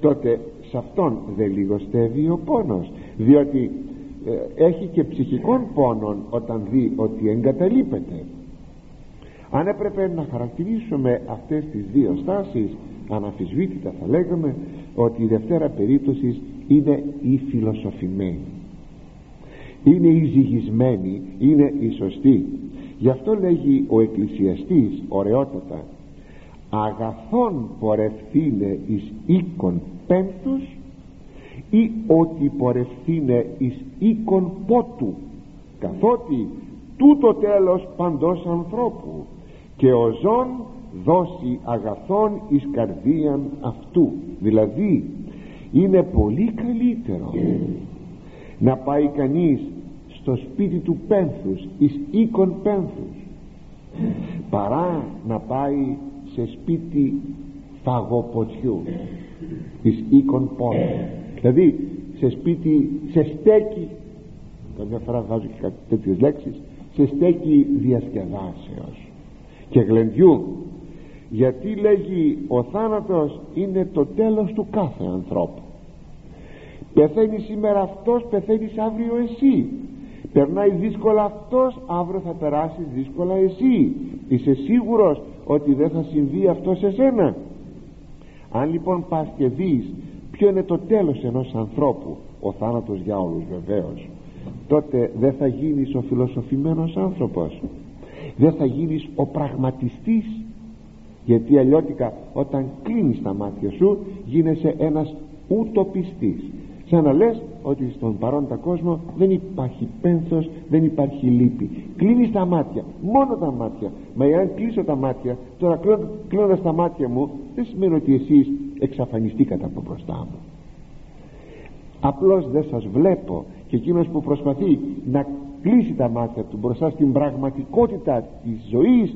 τότε σε αυτόν δεν λιγοστεύει ο πόνος. Διότι ε, έχει και ψυχικών πόνων όταν δει ότι εγκαταλείπεται. Αν έπρεπε να χαρακτηρίσουμε αυτές τις δύο στάσεις αναφυσβήτητα θα λέγαμε ότι η δευτέρα περίπτωση είναι η φιλοσοφημένη. Είναι η ζυγισμένη είναι η σωστή. Γι' αυτό λέγει ο εκκλησιαστής ωραιότατα αγαθόν πορευθύνε εις οίκον πένθους ή ότι πορευθύνε εις οίκον πότου καθότι τούτο τέλος παντός ανθρώπου και ο ζών δώσει αγαθόν εις καρδίαν αυτού. Δηλαδή είναι πολύ καλύτερο να πάει κανείς στο σπίτι του πένθους εις οίκον πένθους παρά να πάει σε σπίτι φαγοποτιού εις οίκον πόνου δηλαδή σε σπίτι σε στέκι καμιά φορά βάζω και κάτι τέτοιες λέξεις σε στέκι διασκεδάσεως και γλεντιού. Γιατί λέγει ο θάνατος είναι το τέλος του κάθε ανθρώπου. Πεθαίνει σήμερα αυτός πεθαίνεις αύριο εσύ. Περνάει δύσκολα αυτός αύριο θα περάσει δύσκολα εσύ. Είσαι σίγουρος ότι δεν θα συμβεί αυτό σε σένα. Αν λοιπόν πας και δεις ποιο είναι το τέλος ενός ανθρώπου. Ο θάνατος για όλους βεβαίως. Τότε δεν θα γίνεις ο φιλοσοφημένος άνθρωπος. Δεν θα γίνεις ο πραγματιστής. Γιατί αλλιώτικα όταν κλείνεις τα μάτια σου γίνεσαι ένας ουτοπιστής. Σαν να λες ότι στον παρόντα κόσμο δεν υπάρχει πένθος δεν υπάρχει λύπη. Κλείνεις τα μάτια μόνο τα μάτια. Μα εάν κλείσω τα μάτια τώρα κλείνοντας τα μάτια μου δεν σημαίνει ότι εσείς εξαφανιστήκατε από μπροστά μου. Απλώς δεν σας βλέπω και εκείνος που προσπαθεί να κλείσει τα μάτια του μπροστά στην πραγματικότητα της ζωής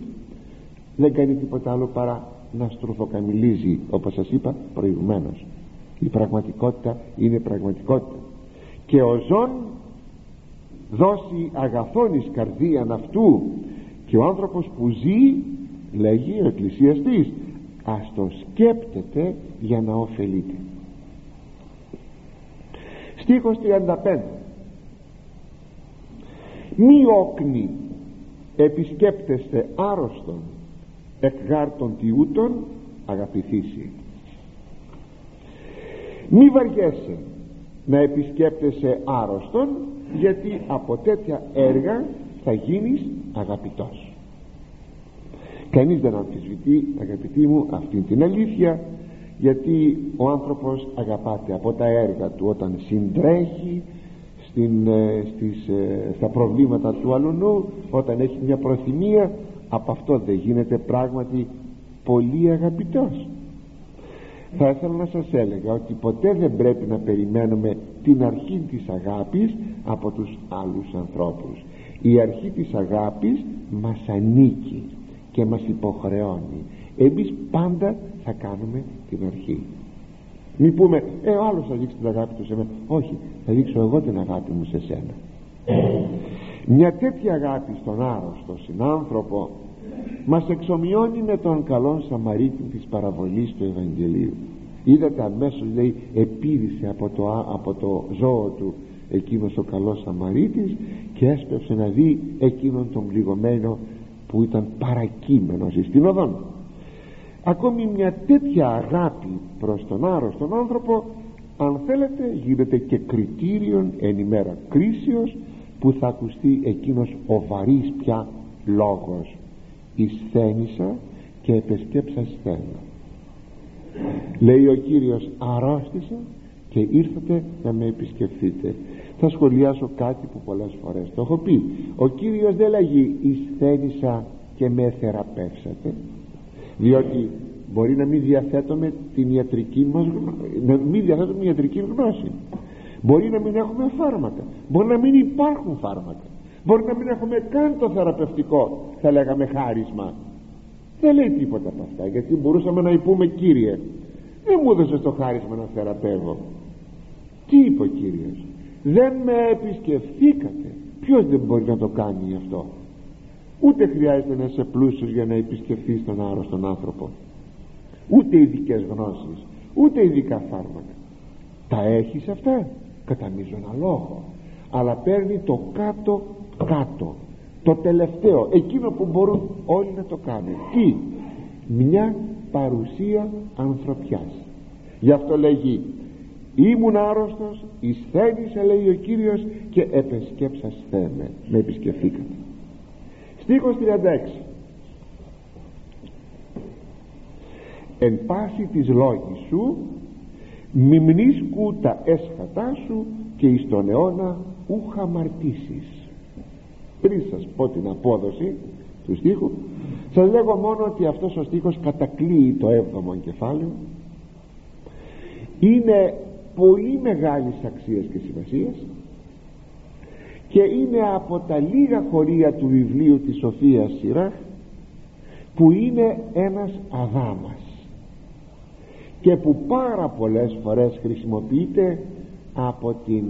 δεν κάνει τίποτα άλλο παρά να στρουθοκαμιλίζει όπως σας είπα προηγουμένως. Η πραγματικότητα είναι πραγματικότητα. Και ο ζών δώσει αγαθόν εις καρδίαν αυτού. Και ο άνθρωπος που ζει λέγει ο εκκλησιαστής ας το σκέπτεται για να ωφελείται. Στίχος 35 μη όκνη επισκέπτεστε άρρωστον εκ γάρτων τιούτων αγαπηθήσει μη βαριέσαι να επισκέπτεσαι άρρωστον γιατί από τέτοια έργα θα γίνεις αγαπητός κανείς δεν αμφισβητεί αγαπητοί μου αυτή την αλήθεια γιατί ο άνθρωπος αγαπάται από τα έργα του όταν συντρέχει στην, ε, στις, ε, στα προβλήματα του αλουνού όταν έχει μια προθυμία από αυτό δεν γίνεται πράγματι πολύ αγαπητός. Θα ήθελα να σας έλεγα ότι ποτέ δεν πρέπει να περιμένουμε την αρχή της αγάπης από τους άλλους ανθρώπους. Η αρχή της αγάπης μας ανήκει και μας υποχρεώνει. Εμείς πάντα θα κάνουμε την αρχή. Μη πούμε ε ο άλλος θα δείξει την αγάπη του σε μένα όχι θα δείξω εγώ την αγάπη μου σε σένα. Μια τέτοια αγάπη στον άρρωστο συνάνθρωπο μας εξομοιώνει με τον καλόν Σαμαρίτη της παραβολής του Ευαγγελίου. Είδατε αμέσως λέει επίδησε από το, από το ζώο του εκείνος ο καλός Σαμαρίτης και έσπευσε να δει εκείνον τον πληγωμένο που ήταν παρακείμενος στην οδόν ακόμη μια τέτοια αγάπη προς τον άρρωστον άνθρωπο αν θέλετε γίνεται και κριτήριον εν ημέρα κρίσεως που θα ακουστεί εκείνος ο βαρύς πια λόγος. «Ισθένησα και επεσκέψα στένα» λέει ο Κύριος αρρώστησα και ήρθατε να με επισκεφθείτε θα σχολιάσω κάτι που πολλές φορές το έχω πει. Ο Κύριος δεν λέγει «Ισθένησα και με θεραπεύσατε» διότι μπορεί να μην διαθέτουμε την ιατρική μας να μην διαθέτουμε ιατρική γνώση. Μπορεί να μην έχουμε φάρμακα. Μπορεί να μην υπάρχουν φάρμακα. Μπορεί να μην έχουμε καν το θεραπευτικό θα λέγαμε χάρισμα. Δεν λέει τίποτα από αυτά γιατί μπορούσαμε να υπούμε Κύριε δεν μου έδωσες το χάρισμα να θεραπεύω τι είπε ο Κύριος; Δεν με επισκεφθήκατε. Ποιος δεν μπορεί να το κάνει αυτό; Ούτε χρειάζεται να είσαι πλούσιος για να επισκεφθείς τον άρρωστον άνθρωπο. Ούτε ειδικές γνώσεις ούτε ειδικά φάρμακα. Τα έχεις αυτά; Κατά μείζωνα λόγο. Αλλά παίρνει το κάτω κάτω. Το τελευταίο εκείνο που μπορούν όλοι να το κάνουν. Τι μια παρουσία ανθρωπιάς. Γι' αυτό λέγει ήμουν άρρωστος εισθένησε λέει ο Κύριος και επεσκέψασθε με με επισκεφθήκατε. Στίχος 36 εν πάση της λόγης σου μιμνίσκου τα έσχατά σου και εις τον αιώνα ούχα μαρτήσεις. Πριν σας πω την απόδοση του στίχου σας λέγω μόνο ότι αυτός ο στίχος κατακλείει το έβδομο κεφάλαιο. Είναι πολύ μεγάλης αξίας και σημασίας και είναι από τα λίγα χωρία του βιβλίου της Σοφίας Σιράχ που είναι ένας αδάμας και που πάρα πολλές φορές χρησιμοποιείται από την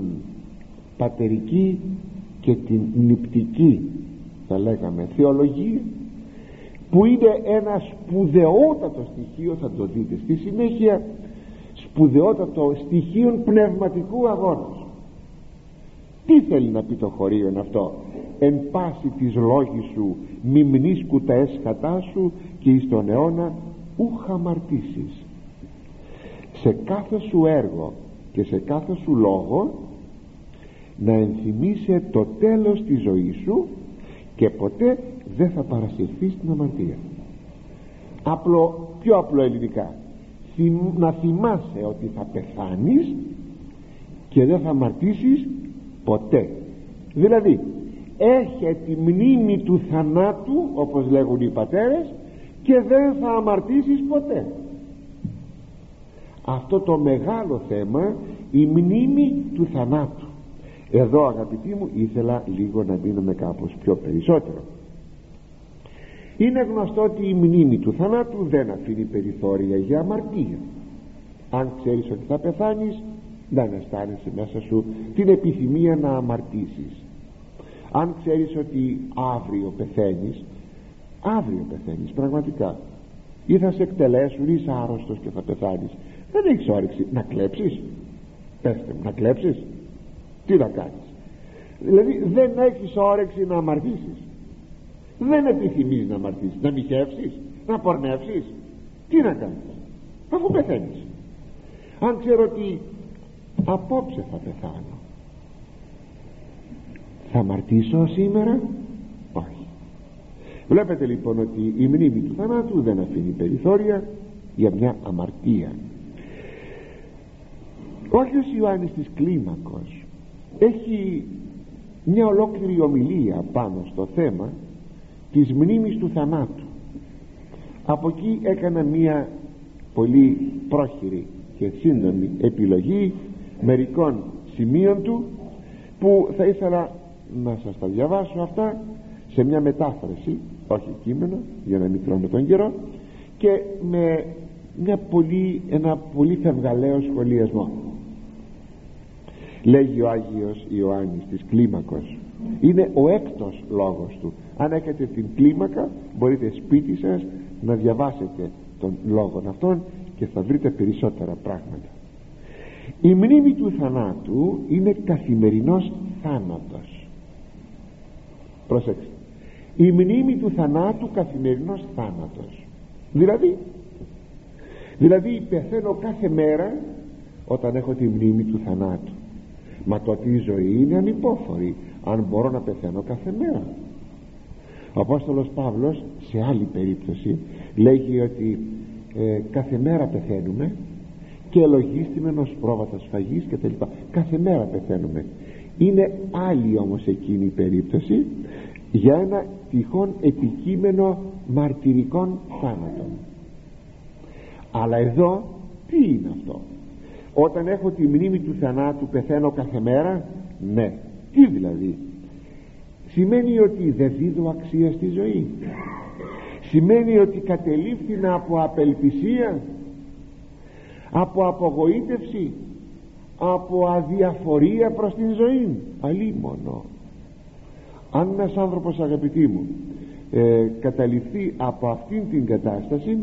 πατερική και την νηπτική θα λέγαμε θεολογία που είναι ένα σπουδαιότατο στοιχείο θα το δείτε στη συνέχεια σπουδαιότατο στοιχείο πνευματικού αγώνας. Τι θέλει να πει το χωρίο αυτό; Εν πάση της λόγης σου μνήσκου τα έσχατά σου και εις τον αιώνα ου χαμαρτήσεις. Σε κάθε σου έργο και σε κάθε σου λόγο να ενθυμίσαι το τέλος της ζωής σου και ποτέ δεν θα παρασυρθείς στην αμαρτία. Απλό, πιο απλό ελληνικά να θυμάσαι ότι θα πεθάνεις και δεν θα αμαρτήσεις ποτέ. Δηλαδή έχει τη μνήμη του θανάτου όπως λέγουν οι πατέρες και δεν θα αμαρτήσεις ποτέ. Αυτό το μεγάλο θέμα η μνήμη του θανάτου. Εδώ αγαπητοί μου ήθελα λίγο να μείνουμε κάπως πιο περισσότερο είναι γνωστό ότι η μνήμη του θανάτου δεν αφήνει περιθώρια για αμαρτία. Αν ξέρεις ότι θα πεθάνεις δεν αισθάνεσαι μέσα σου την επιθυμία να αμαρτήσεις. Αν ξέρεις ότι αύριο πεθαίνεις αύριο πεθαίνεις πραγματικά. Ή θα σε εκτελέσουν ή είσαι άρρωστος και θα πεθάνεις. Δεν έχεις όρεξη. Να κλέψεις. Πέστε μου να κλέψεις. Τι να κάνεις. Δηλαδή δεν έχεις όρεξη να αμαρτήσεις δεν επιθυμείς να αμαρτήσεις να μοιχεύσεις να πορνεύσεις. Τι να κάνεις αφού πεθαίνεις. Αν ξέρω ότι απόψε θα πεθάνω. Θα αμαρτήσω σήμερα; Όχι. Βλέπετε λοιπόν ότι η μνήμη του θανάτου δεν αφήνει περιθώρια για μια αμαρτία. Ο Άγιος Ιωάννης της Κλίμακος έχει μια ολόκληρη ομιλία πάνω στο θέμα της μνήμης του θανάτου. Από εκεί έκανα μια πολύ πρόχειρη και σύντομη επιλογή μερικών σημείων του που θα ήθελα να σας τα διαβάσω αυτά σε μια μετάφραση όχι κείμενο για να μην τρώμε τον καιρό και με μια πολύ, ένα πολύ φευγαλαίο σχολιασμό. Λέγει ο Άγιος Ιωάννης της κλίμακος είναι ο έκτος λόγος του. Αν έχετε την κλίμακα μπορείτε σπίτι σας να διαβάσετε τον λόγο αυτόν και θα βρείτε περισσότερα πράγματα. Η μνήμη του θανάτου είναι καθημερινός θάνατος. Προσέξτε. Η μνήμη του θανάτου καθημερινός θάνατος. Δηλαδή δηλαδή πεθαίνω κάθε μέρα όταν έχω τη μνήμη του θανάτου. Μα τότε η ζωή είναι ανυπόφορη αν μπορώ να πεθαίνω κάθε μέρα. Ο Απόστολος Παύλος σε άλλη περίπτωση λέγει ότι ε, κάθε μέρα πεθαίνουμε και ελογίστημεν ως πρόβατα σφαγής και τα λοιπά. Κάθε μέρα πεθαίνουμε. Είναι άλλη όμως εκείνη η περίπτωση για ένα τυχόν επικείμενο μαρτυρικών θάνατων. Αλλά εδώ τι είναι αυτό; Όταν έχω τη μνήμη του θανάτου πεθαίνω κάθε μέρα; Ναι τι δηλαδή. Σημαίνει ότι δεν δίδω αξία στη ζωή. Σημαίνει ότι κατελήφθηνα από απελπισία από απογοήτευση από αδιαφορία προς την ζωή. Αλίμονο. Αν ένας άνθρωπος αγαπητοί μου ε, καταληφθεί από αυτήν την κατάσταση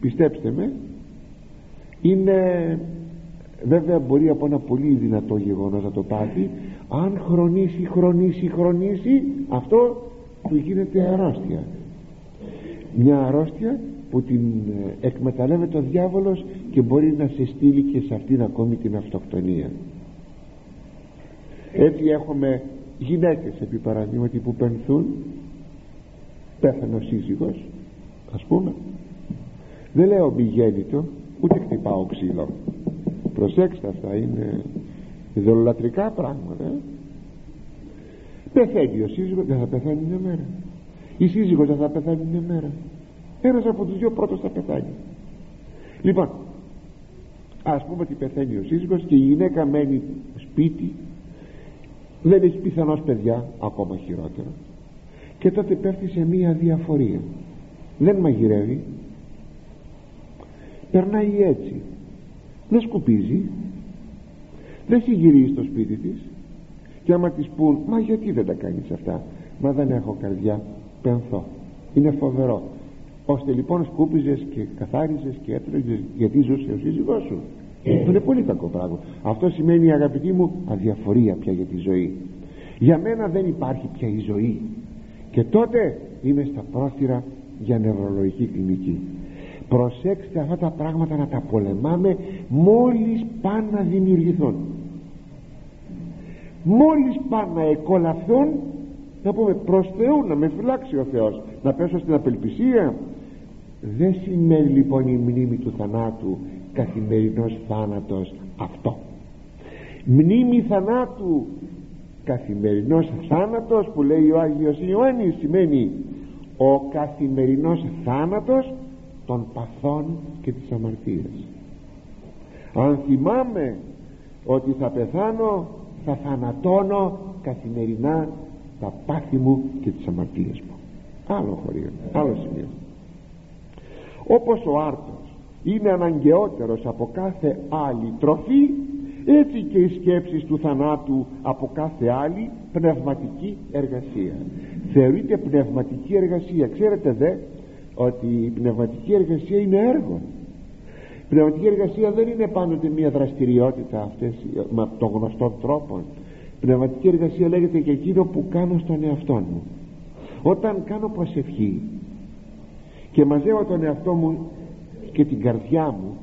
πιστέψτε με είναι βέβαια μπορεί από ένα πολύ δυνατό γεγονός να το πάθει. Αν χρονίσει, χρονίσει, χρονίσει αυτό του γίνεται αρρώστια. Μια αρρώστια που την ε, εκμεταλλεύεται ο διάβολος και μπορεί να σε στείλει και σε αυτήν ακόμη την αυτοκτονία. Έτσι έχουμε γυναίκες επί παραδείγματι που πενθούν. Πέθανε ο σύζυγος ας πούμε. Δεν λέω μη γέννητο ούτε χτυπάω ξύλο προσέξτε αυτά είναι ιδεολατρικά πράγματα ε. πεθαίνει ο σύζυγος δεν θα πεθάνει μια μέρα. Η σύζυγος δεν θα πεθάνει μια μέρα. Ένας από τους δύο πρώτος θα πεθάνει. Λοιπόν ας πούμε ότι πεθαίνει ο σύζυγος και η γυναίκα μένει σπίτι δεν έχει πιθανώς παιδιά ακόμα χειρότερα. Και τότε πέφτει σε μία διαφορία δεν μαγειρεύει. Περνάει έτσι δεν σκουπίζει. Δεν συγκυρίζει στο σπίτι της. Και άμα της πούν μα γιατί δεν τα κάνεις αυτά; Μα δεν έχω καρδιά. Πενθώ είναι φοβερό. Ώστε λοιπόν σκούπιζες και καθάριζες και έτρωγες γιατί ζούσε ο σύζυγός σου. Αυτό είναι πολύ κακό πράγμα. Αυτό σημαίνει αγαπητοί μου αδιαφορία πια για τη ζωή. Για μένα δεν υπάρχει πια η ζωή. Και τότε είμαι στα πρόθυρα για νευρολογική κλινική προσέξτε αυτά τα πράγματα να τα πολεμάμε μόλις πάνε να δημιουργηθούν. Μόλις πάνε να εκολαθούν να πούμε προς Θεού να με φυλάξει ο Θεός να πέσω στην απελπισία. Δεν σημαίνει λοιπόν η μνήμη του θανάτου καθημερινός θάνατος αυτό. Μνήμη θανάτου καθημερινός θάνατος που λέει ο Άγιος Ιωάννης σημαίνει ο καθημερινός θάνατος των παθών και της αμαρτίας. Αν θυμάμαι ότι θα πεθάνω θα θανατώνω καθημερινά τα πάθη μου και τις αμαρτίες μου. Άλλο χωρίο, άλλο σημείο. Όπως ο άρτος είναι αναγκαιότερος από κάθε άλλη τροφή έτσι και οι σκέψεις του θανάτου από κάθε άλλη πνευματική εργασία. Θεωρείται πνευματική εργασία. Ξέρετε δε ότι η πνευματική εργασία είναι έργο. Η πνευματική εργασία δεν είναι πάντοτε μια δραστηριότητα αυτές των γνωστών τρόπων η πνευματική εργασία λέγεται και εκείνο που κάνω στον εαυτό μου όταν κάνω προσευχή και μαζεύω τον εαυτό μου και την καρδιά μου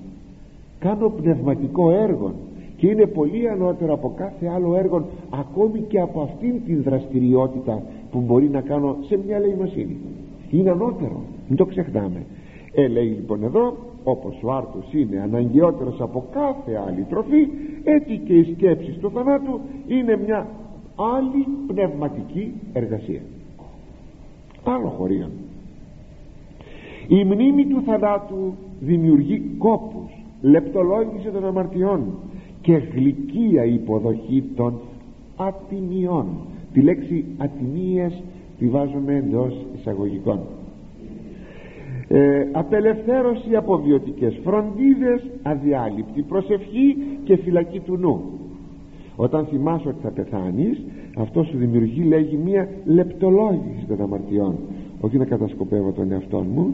κάνω πνευματικό έργο και είναι πολύ ανώτερο από κάθε άλλο έργο ακόμη και από αυτήν την δραστηριότητα που μπορεί να κάνω σε μια λαϊμοσύνη είναι ανώτερο μην το ξεχνάμε. Ε, λέει λοιπόν εδώ όπως ο άρτος είναι αναγκαιότερος από κάθε άλλη τροφή έτσι και οι σκέψεις του θανάτου είναι μια άλλη πνευματική εργασία. Άλλο χωρίο η μνήμη του θανάτου δημιουργεί κόπους λεπτολόγηση των αμαρτιών και γλυκία υποδοχή των ατιμιών. Τη λέξη ατιμίες τη βάζουμε εντός εισαγωγικών ε, απελευθέρωση από βιωτικές φροντίδες αδιάλειπτη προσευχή και φυλακή του νου. Όταν θυμάσαι ότι θα πεθάνεις αυτό σου δημιουργεί λέγει μία λεπτολόγηση των αμαρτιών. Όχι να κατασκοπεύω τον εαυτό μου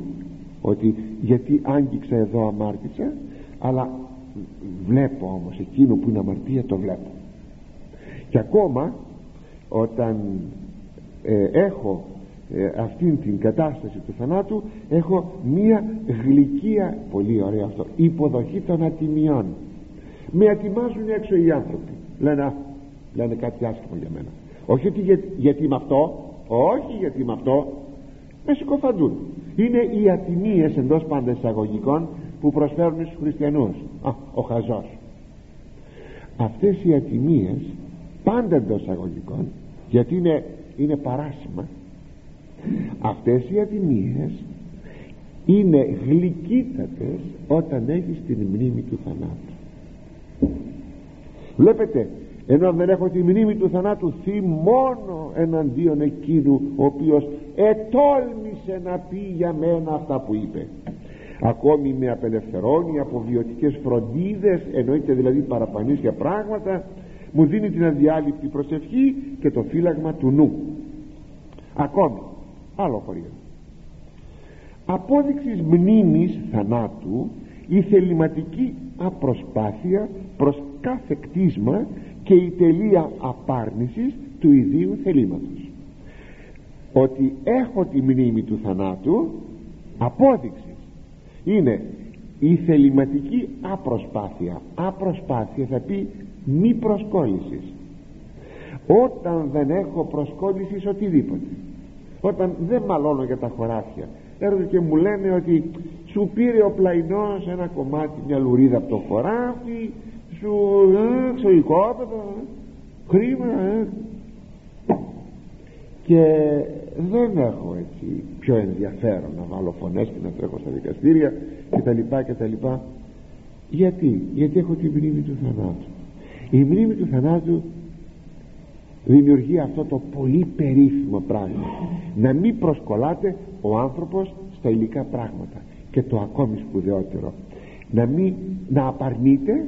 ότι γιατί άγγιξα εδώ αμάρτησα αλλά βλέπω όμως εκείνο που είναι αμαρτία το βλέπω. Και ακόμα όταν ε, έχω ε, αυτήν την κατάσταση του θανάτου έχω μία γλυκία πολύ ωραίο αυτό υποδοχή των ατιμιών. Με ατιμάζουν έξω οι άνθρωποι. Λένε, λένε κάτι άσχημο για μένα όχι ότι για, γιατί με αυτό όχι γιατί με αυτό. Με συκοφαντούν. Είναι οι ατιμίες εντός πάντα εισαγωγικών που προσφέρουν στους χριστιανούς. Α, ο χαζός. Αυτές οι ατιμίες πάντα εντός εισαγωγικών γιατί είναι, είναι παράσημα αυτές οι ατιμίες είναι γλυκύτατες όταν έχεις την μνήμη του θανάτου. Βλέπετε ενώ δεν έχω τη μνήμη του θανάτου μόνο εναντίον εκείνου ο οποίος ετόλμησε να πει για μένα αυτά που είπε. Ακόμη με απελευθερώνει από βιωτικές φροντίδες εννοείται δηλαδή παραπανίσια πράγματα μου δίνει την αδιάλειπτη προσευχή και το φύλαγμα του νου. Ακόμη άλλο χωρίο απόδειξης μνήμης θανάτου η θεληματική απροσπάθεια προς κάθε κτίσμα και η τελεία απάρνησης του ιδίου θελήματος. Ότι έχω τη μνήμη του θανάτου απόδειξης είναι η θεληματική απροσπάθεια. Απροσπάθεια θα πει μη προσκόλλησης. Όταν δεν έχω προσκόλληση σε οτιδήποτε όταν δεν μαλώνω για τα χωράφια. Έρχονται και μου λένε ότι σου πήρε ο πλαϊνός ένα κομμάτι μια λουρίδα από το χωράφι σου ε, στο οικόπεδο ε, χρήμα ε. και δεν έχω έτσι πιο ενδιαφέρον να βάλω φωνές και να τρέχω στα δικαστήρια και τα λοιπά και τα λοιπά. Γιατί, γιατί έχω τη μνήμη του θανάτου. Η μνήμη του θανάτου δημιουργεί αυτό το πολύ περίφημο πράγμα. Να μην προσκολάται ο άνθρωπος στα υλικά πράγματα. Και το ακόμη σπουδαιότερο. Να μην να απαρνείται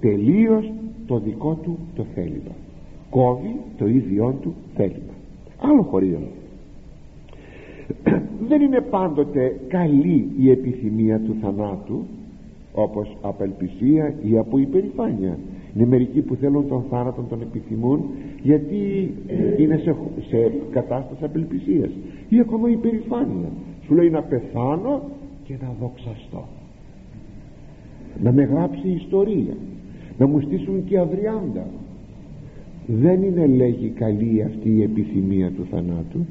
τελείως το δικό του το θέλημα. Κόβει το ίδιό του θέλημα. Άλλο χωρίο. Δεν είναι πάντοτε καλή η επιθυμία του θανάτου όπως απελπισία ή από υπερηφάνεια είναι μερικοί που θέλουν τον θάνατο τον επιθυμούν γιατί είναι σε, σε κατάσταση απελπισίας ή ακόμα υπερηφάνεια. Σου λέει να πεθάνω και να δοξαστώ. Να με γράψει ιστορία. Να μου στήσουν και αδριάντα. Δεν είναι λέγει καλή αυτή η επιθυμία του θανάτου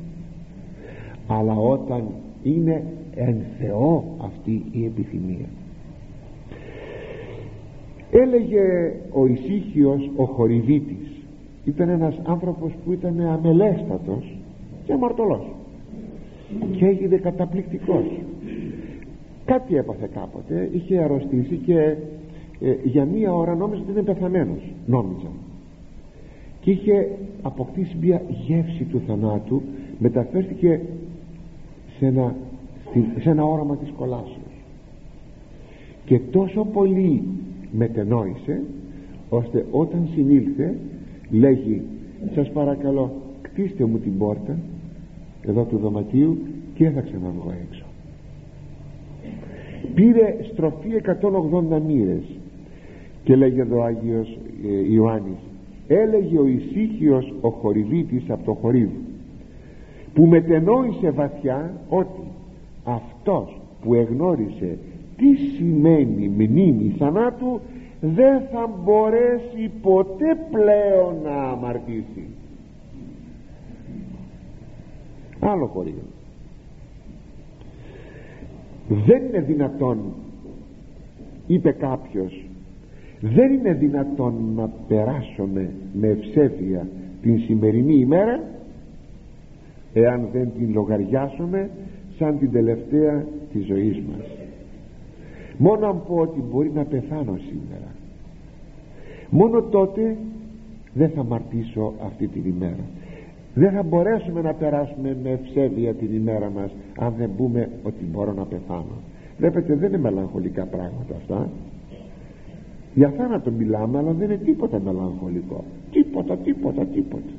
αλλά όταν είναι εν Θεό αυτή η επιθυμία έλεγε ο ησύχιος ο Χορυβίτης ήταν ένας άνθρωπος που ήταν αμελέστατος και αμαρτωλός. Και έγινε καταπληκτικός. Κάτι έπαθε κάποτε είχε αρρωστήσει και ε, για μία ώρα νόμιζε ότι είναι πεθαμένος νόμιζα και είχε αποκτήσει μια γεύση του θανάτου μεταφέρθηκε σε ένα, σε ένα όραμα της κολάσεως. Και τόσο πολύ μετενόησε ώστε όταν συνήλθε λέγει σας παρακαλώ κτίστε μου την πόρτα εδώ του δωματίου και θα ξαναβγώ έξω πήρε στροφή 180 μοίρες και λέγει εδώ ο Άγιος ε, Ιωάννης έλεγε ο ησύχιος ο χορηγήτης από το χορύβ που μετενόησε βαθιά ότι αυτός που εγνώρισε τι σημαίνει μνήμη θανάτου δεν θα μπορέσει ποτέ πλέον να αμαρτήσει. Άλλο χωρίο. Δεν είναι δυνατόν είπε κάποιος δεν είναι δυνατόν να περάσουμε με ευσέβεια την σημερινή ημέρα εάν δεν την λογαριάσουμε σαν την τελευταία της ζωής μας μόνο αν πω ότι μπορεί να πεθάνω σήμερα. Μόνο τότε δεν θα μαρτήσω αυτή την ημέρα. Δεν θα μπορέσουμε να περάσουμε με ευσέβεια την ημέρα μας αν δεν πούμε ότι μπορώ να πεθάνω. Βλέπετε δεν είναι μελαγχολικά πράγματα αυτά. Για θάνατο μιλάμε αλλά δεν είναι τίποτα μελαγχολικό. Τίποτα τίποτα τίποτα.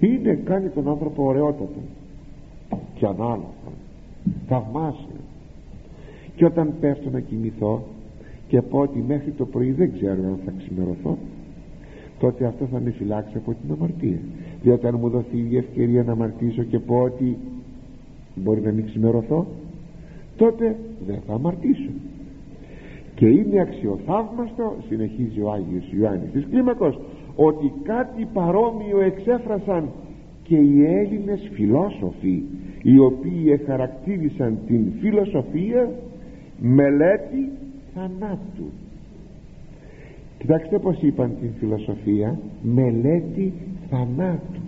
Είναι κάνει τον άνθρωπο ωραιότατο. Και ανάλογα. Θαυμάσιο και όταν πέφτω να κοιμηθώ και πω ότι μέχρι το πρωί δεν ξέρω αν θα ξημερωθώ τότε αυτό θα με φυλάξει από την αμαρτία. Διότι αν μου δοθεί η ευκαιρία να αμαρτήσω και πω ότι μπορεί να μην ξημερωθώ τότε δεν θα αμαρτήσω. Και είναι αξιοθαύμαστο συνεχίζει ο Άγιος Ιωάννης της Κλίμακος ότι κάτι παρόμοιο εξέφρασαν και οι Έλληνες φιλόσοφοι οι οποίοι χαρακτήρισαν την φιλοσοφία μελέτη θανάτου. Κοιτάξτε πως είπαν την φιλοσοφία μελέτη θανάτου.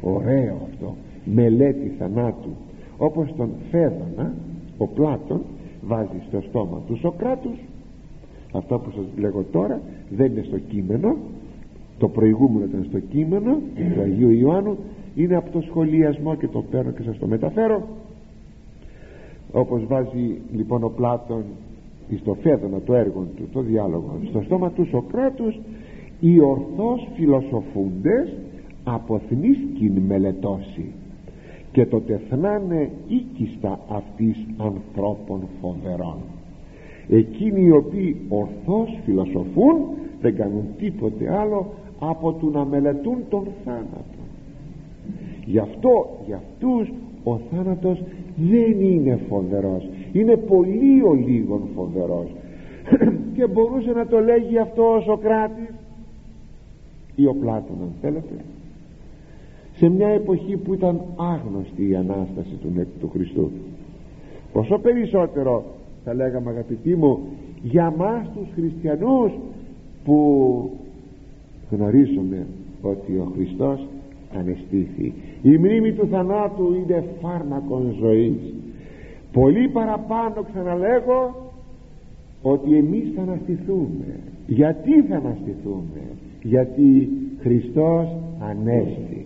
Ωραίο αυτό μελέτη θανάτου. Όπως τον Φέδωνα ο Πλάτων βάζει στο στόμα του Σοκράτους. Αυτό που σας λέγω τώρα δεν είναι στο κείμενο. Το προηγούμενο ήταν στο κείμενο του Αγίου Ιωάννου. Είναι από το σχολιασμό και το παίρνω και σας το μεταφέρω όπως βάζει λοιπόν ο Πλάτων στο φέδωνα το έργο του το διάλογο στο στόμα του Σοκράτους οι ορθώς φιλοσοφούντες αποθνίσκην μελετώσει και το τεθνάνε οίκιστα αυτής ανθρώπων φοβερών. Εκείνοι οι οποίοι ορθώς φιλοσοφούν δεν κάνουν τίποτε άλλο από του να μελετούν τον θάνατο. Γι' αυτό για αυτούς ο θάνατος δεν είναι φοβερός. Είναι πολύ ο λίγων φοβερός. Και μπορούσε να το λέγει αυτό ο Σοκράτης ή ο Πλάτων αν θέλετε. Σε μια εποχή που ήταν άγνωστη η Ανάσταση του, του Χριστού. Πόσο περισσότερο θα λέγαμε αγαπητοί μου για μας τους χριστιανούς που γνωρίζουμε ότι ο Χριστός ανεστήθη. Η μνήμη του θανάτου είναι φάρμακον ζωής. Πολύ παραπάνω ξαναλέγω ότι εμείς θα αναστηθούμε. Γιατί θα αναστηθούμε; Γιατί Χριστός ανέστη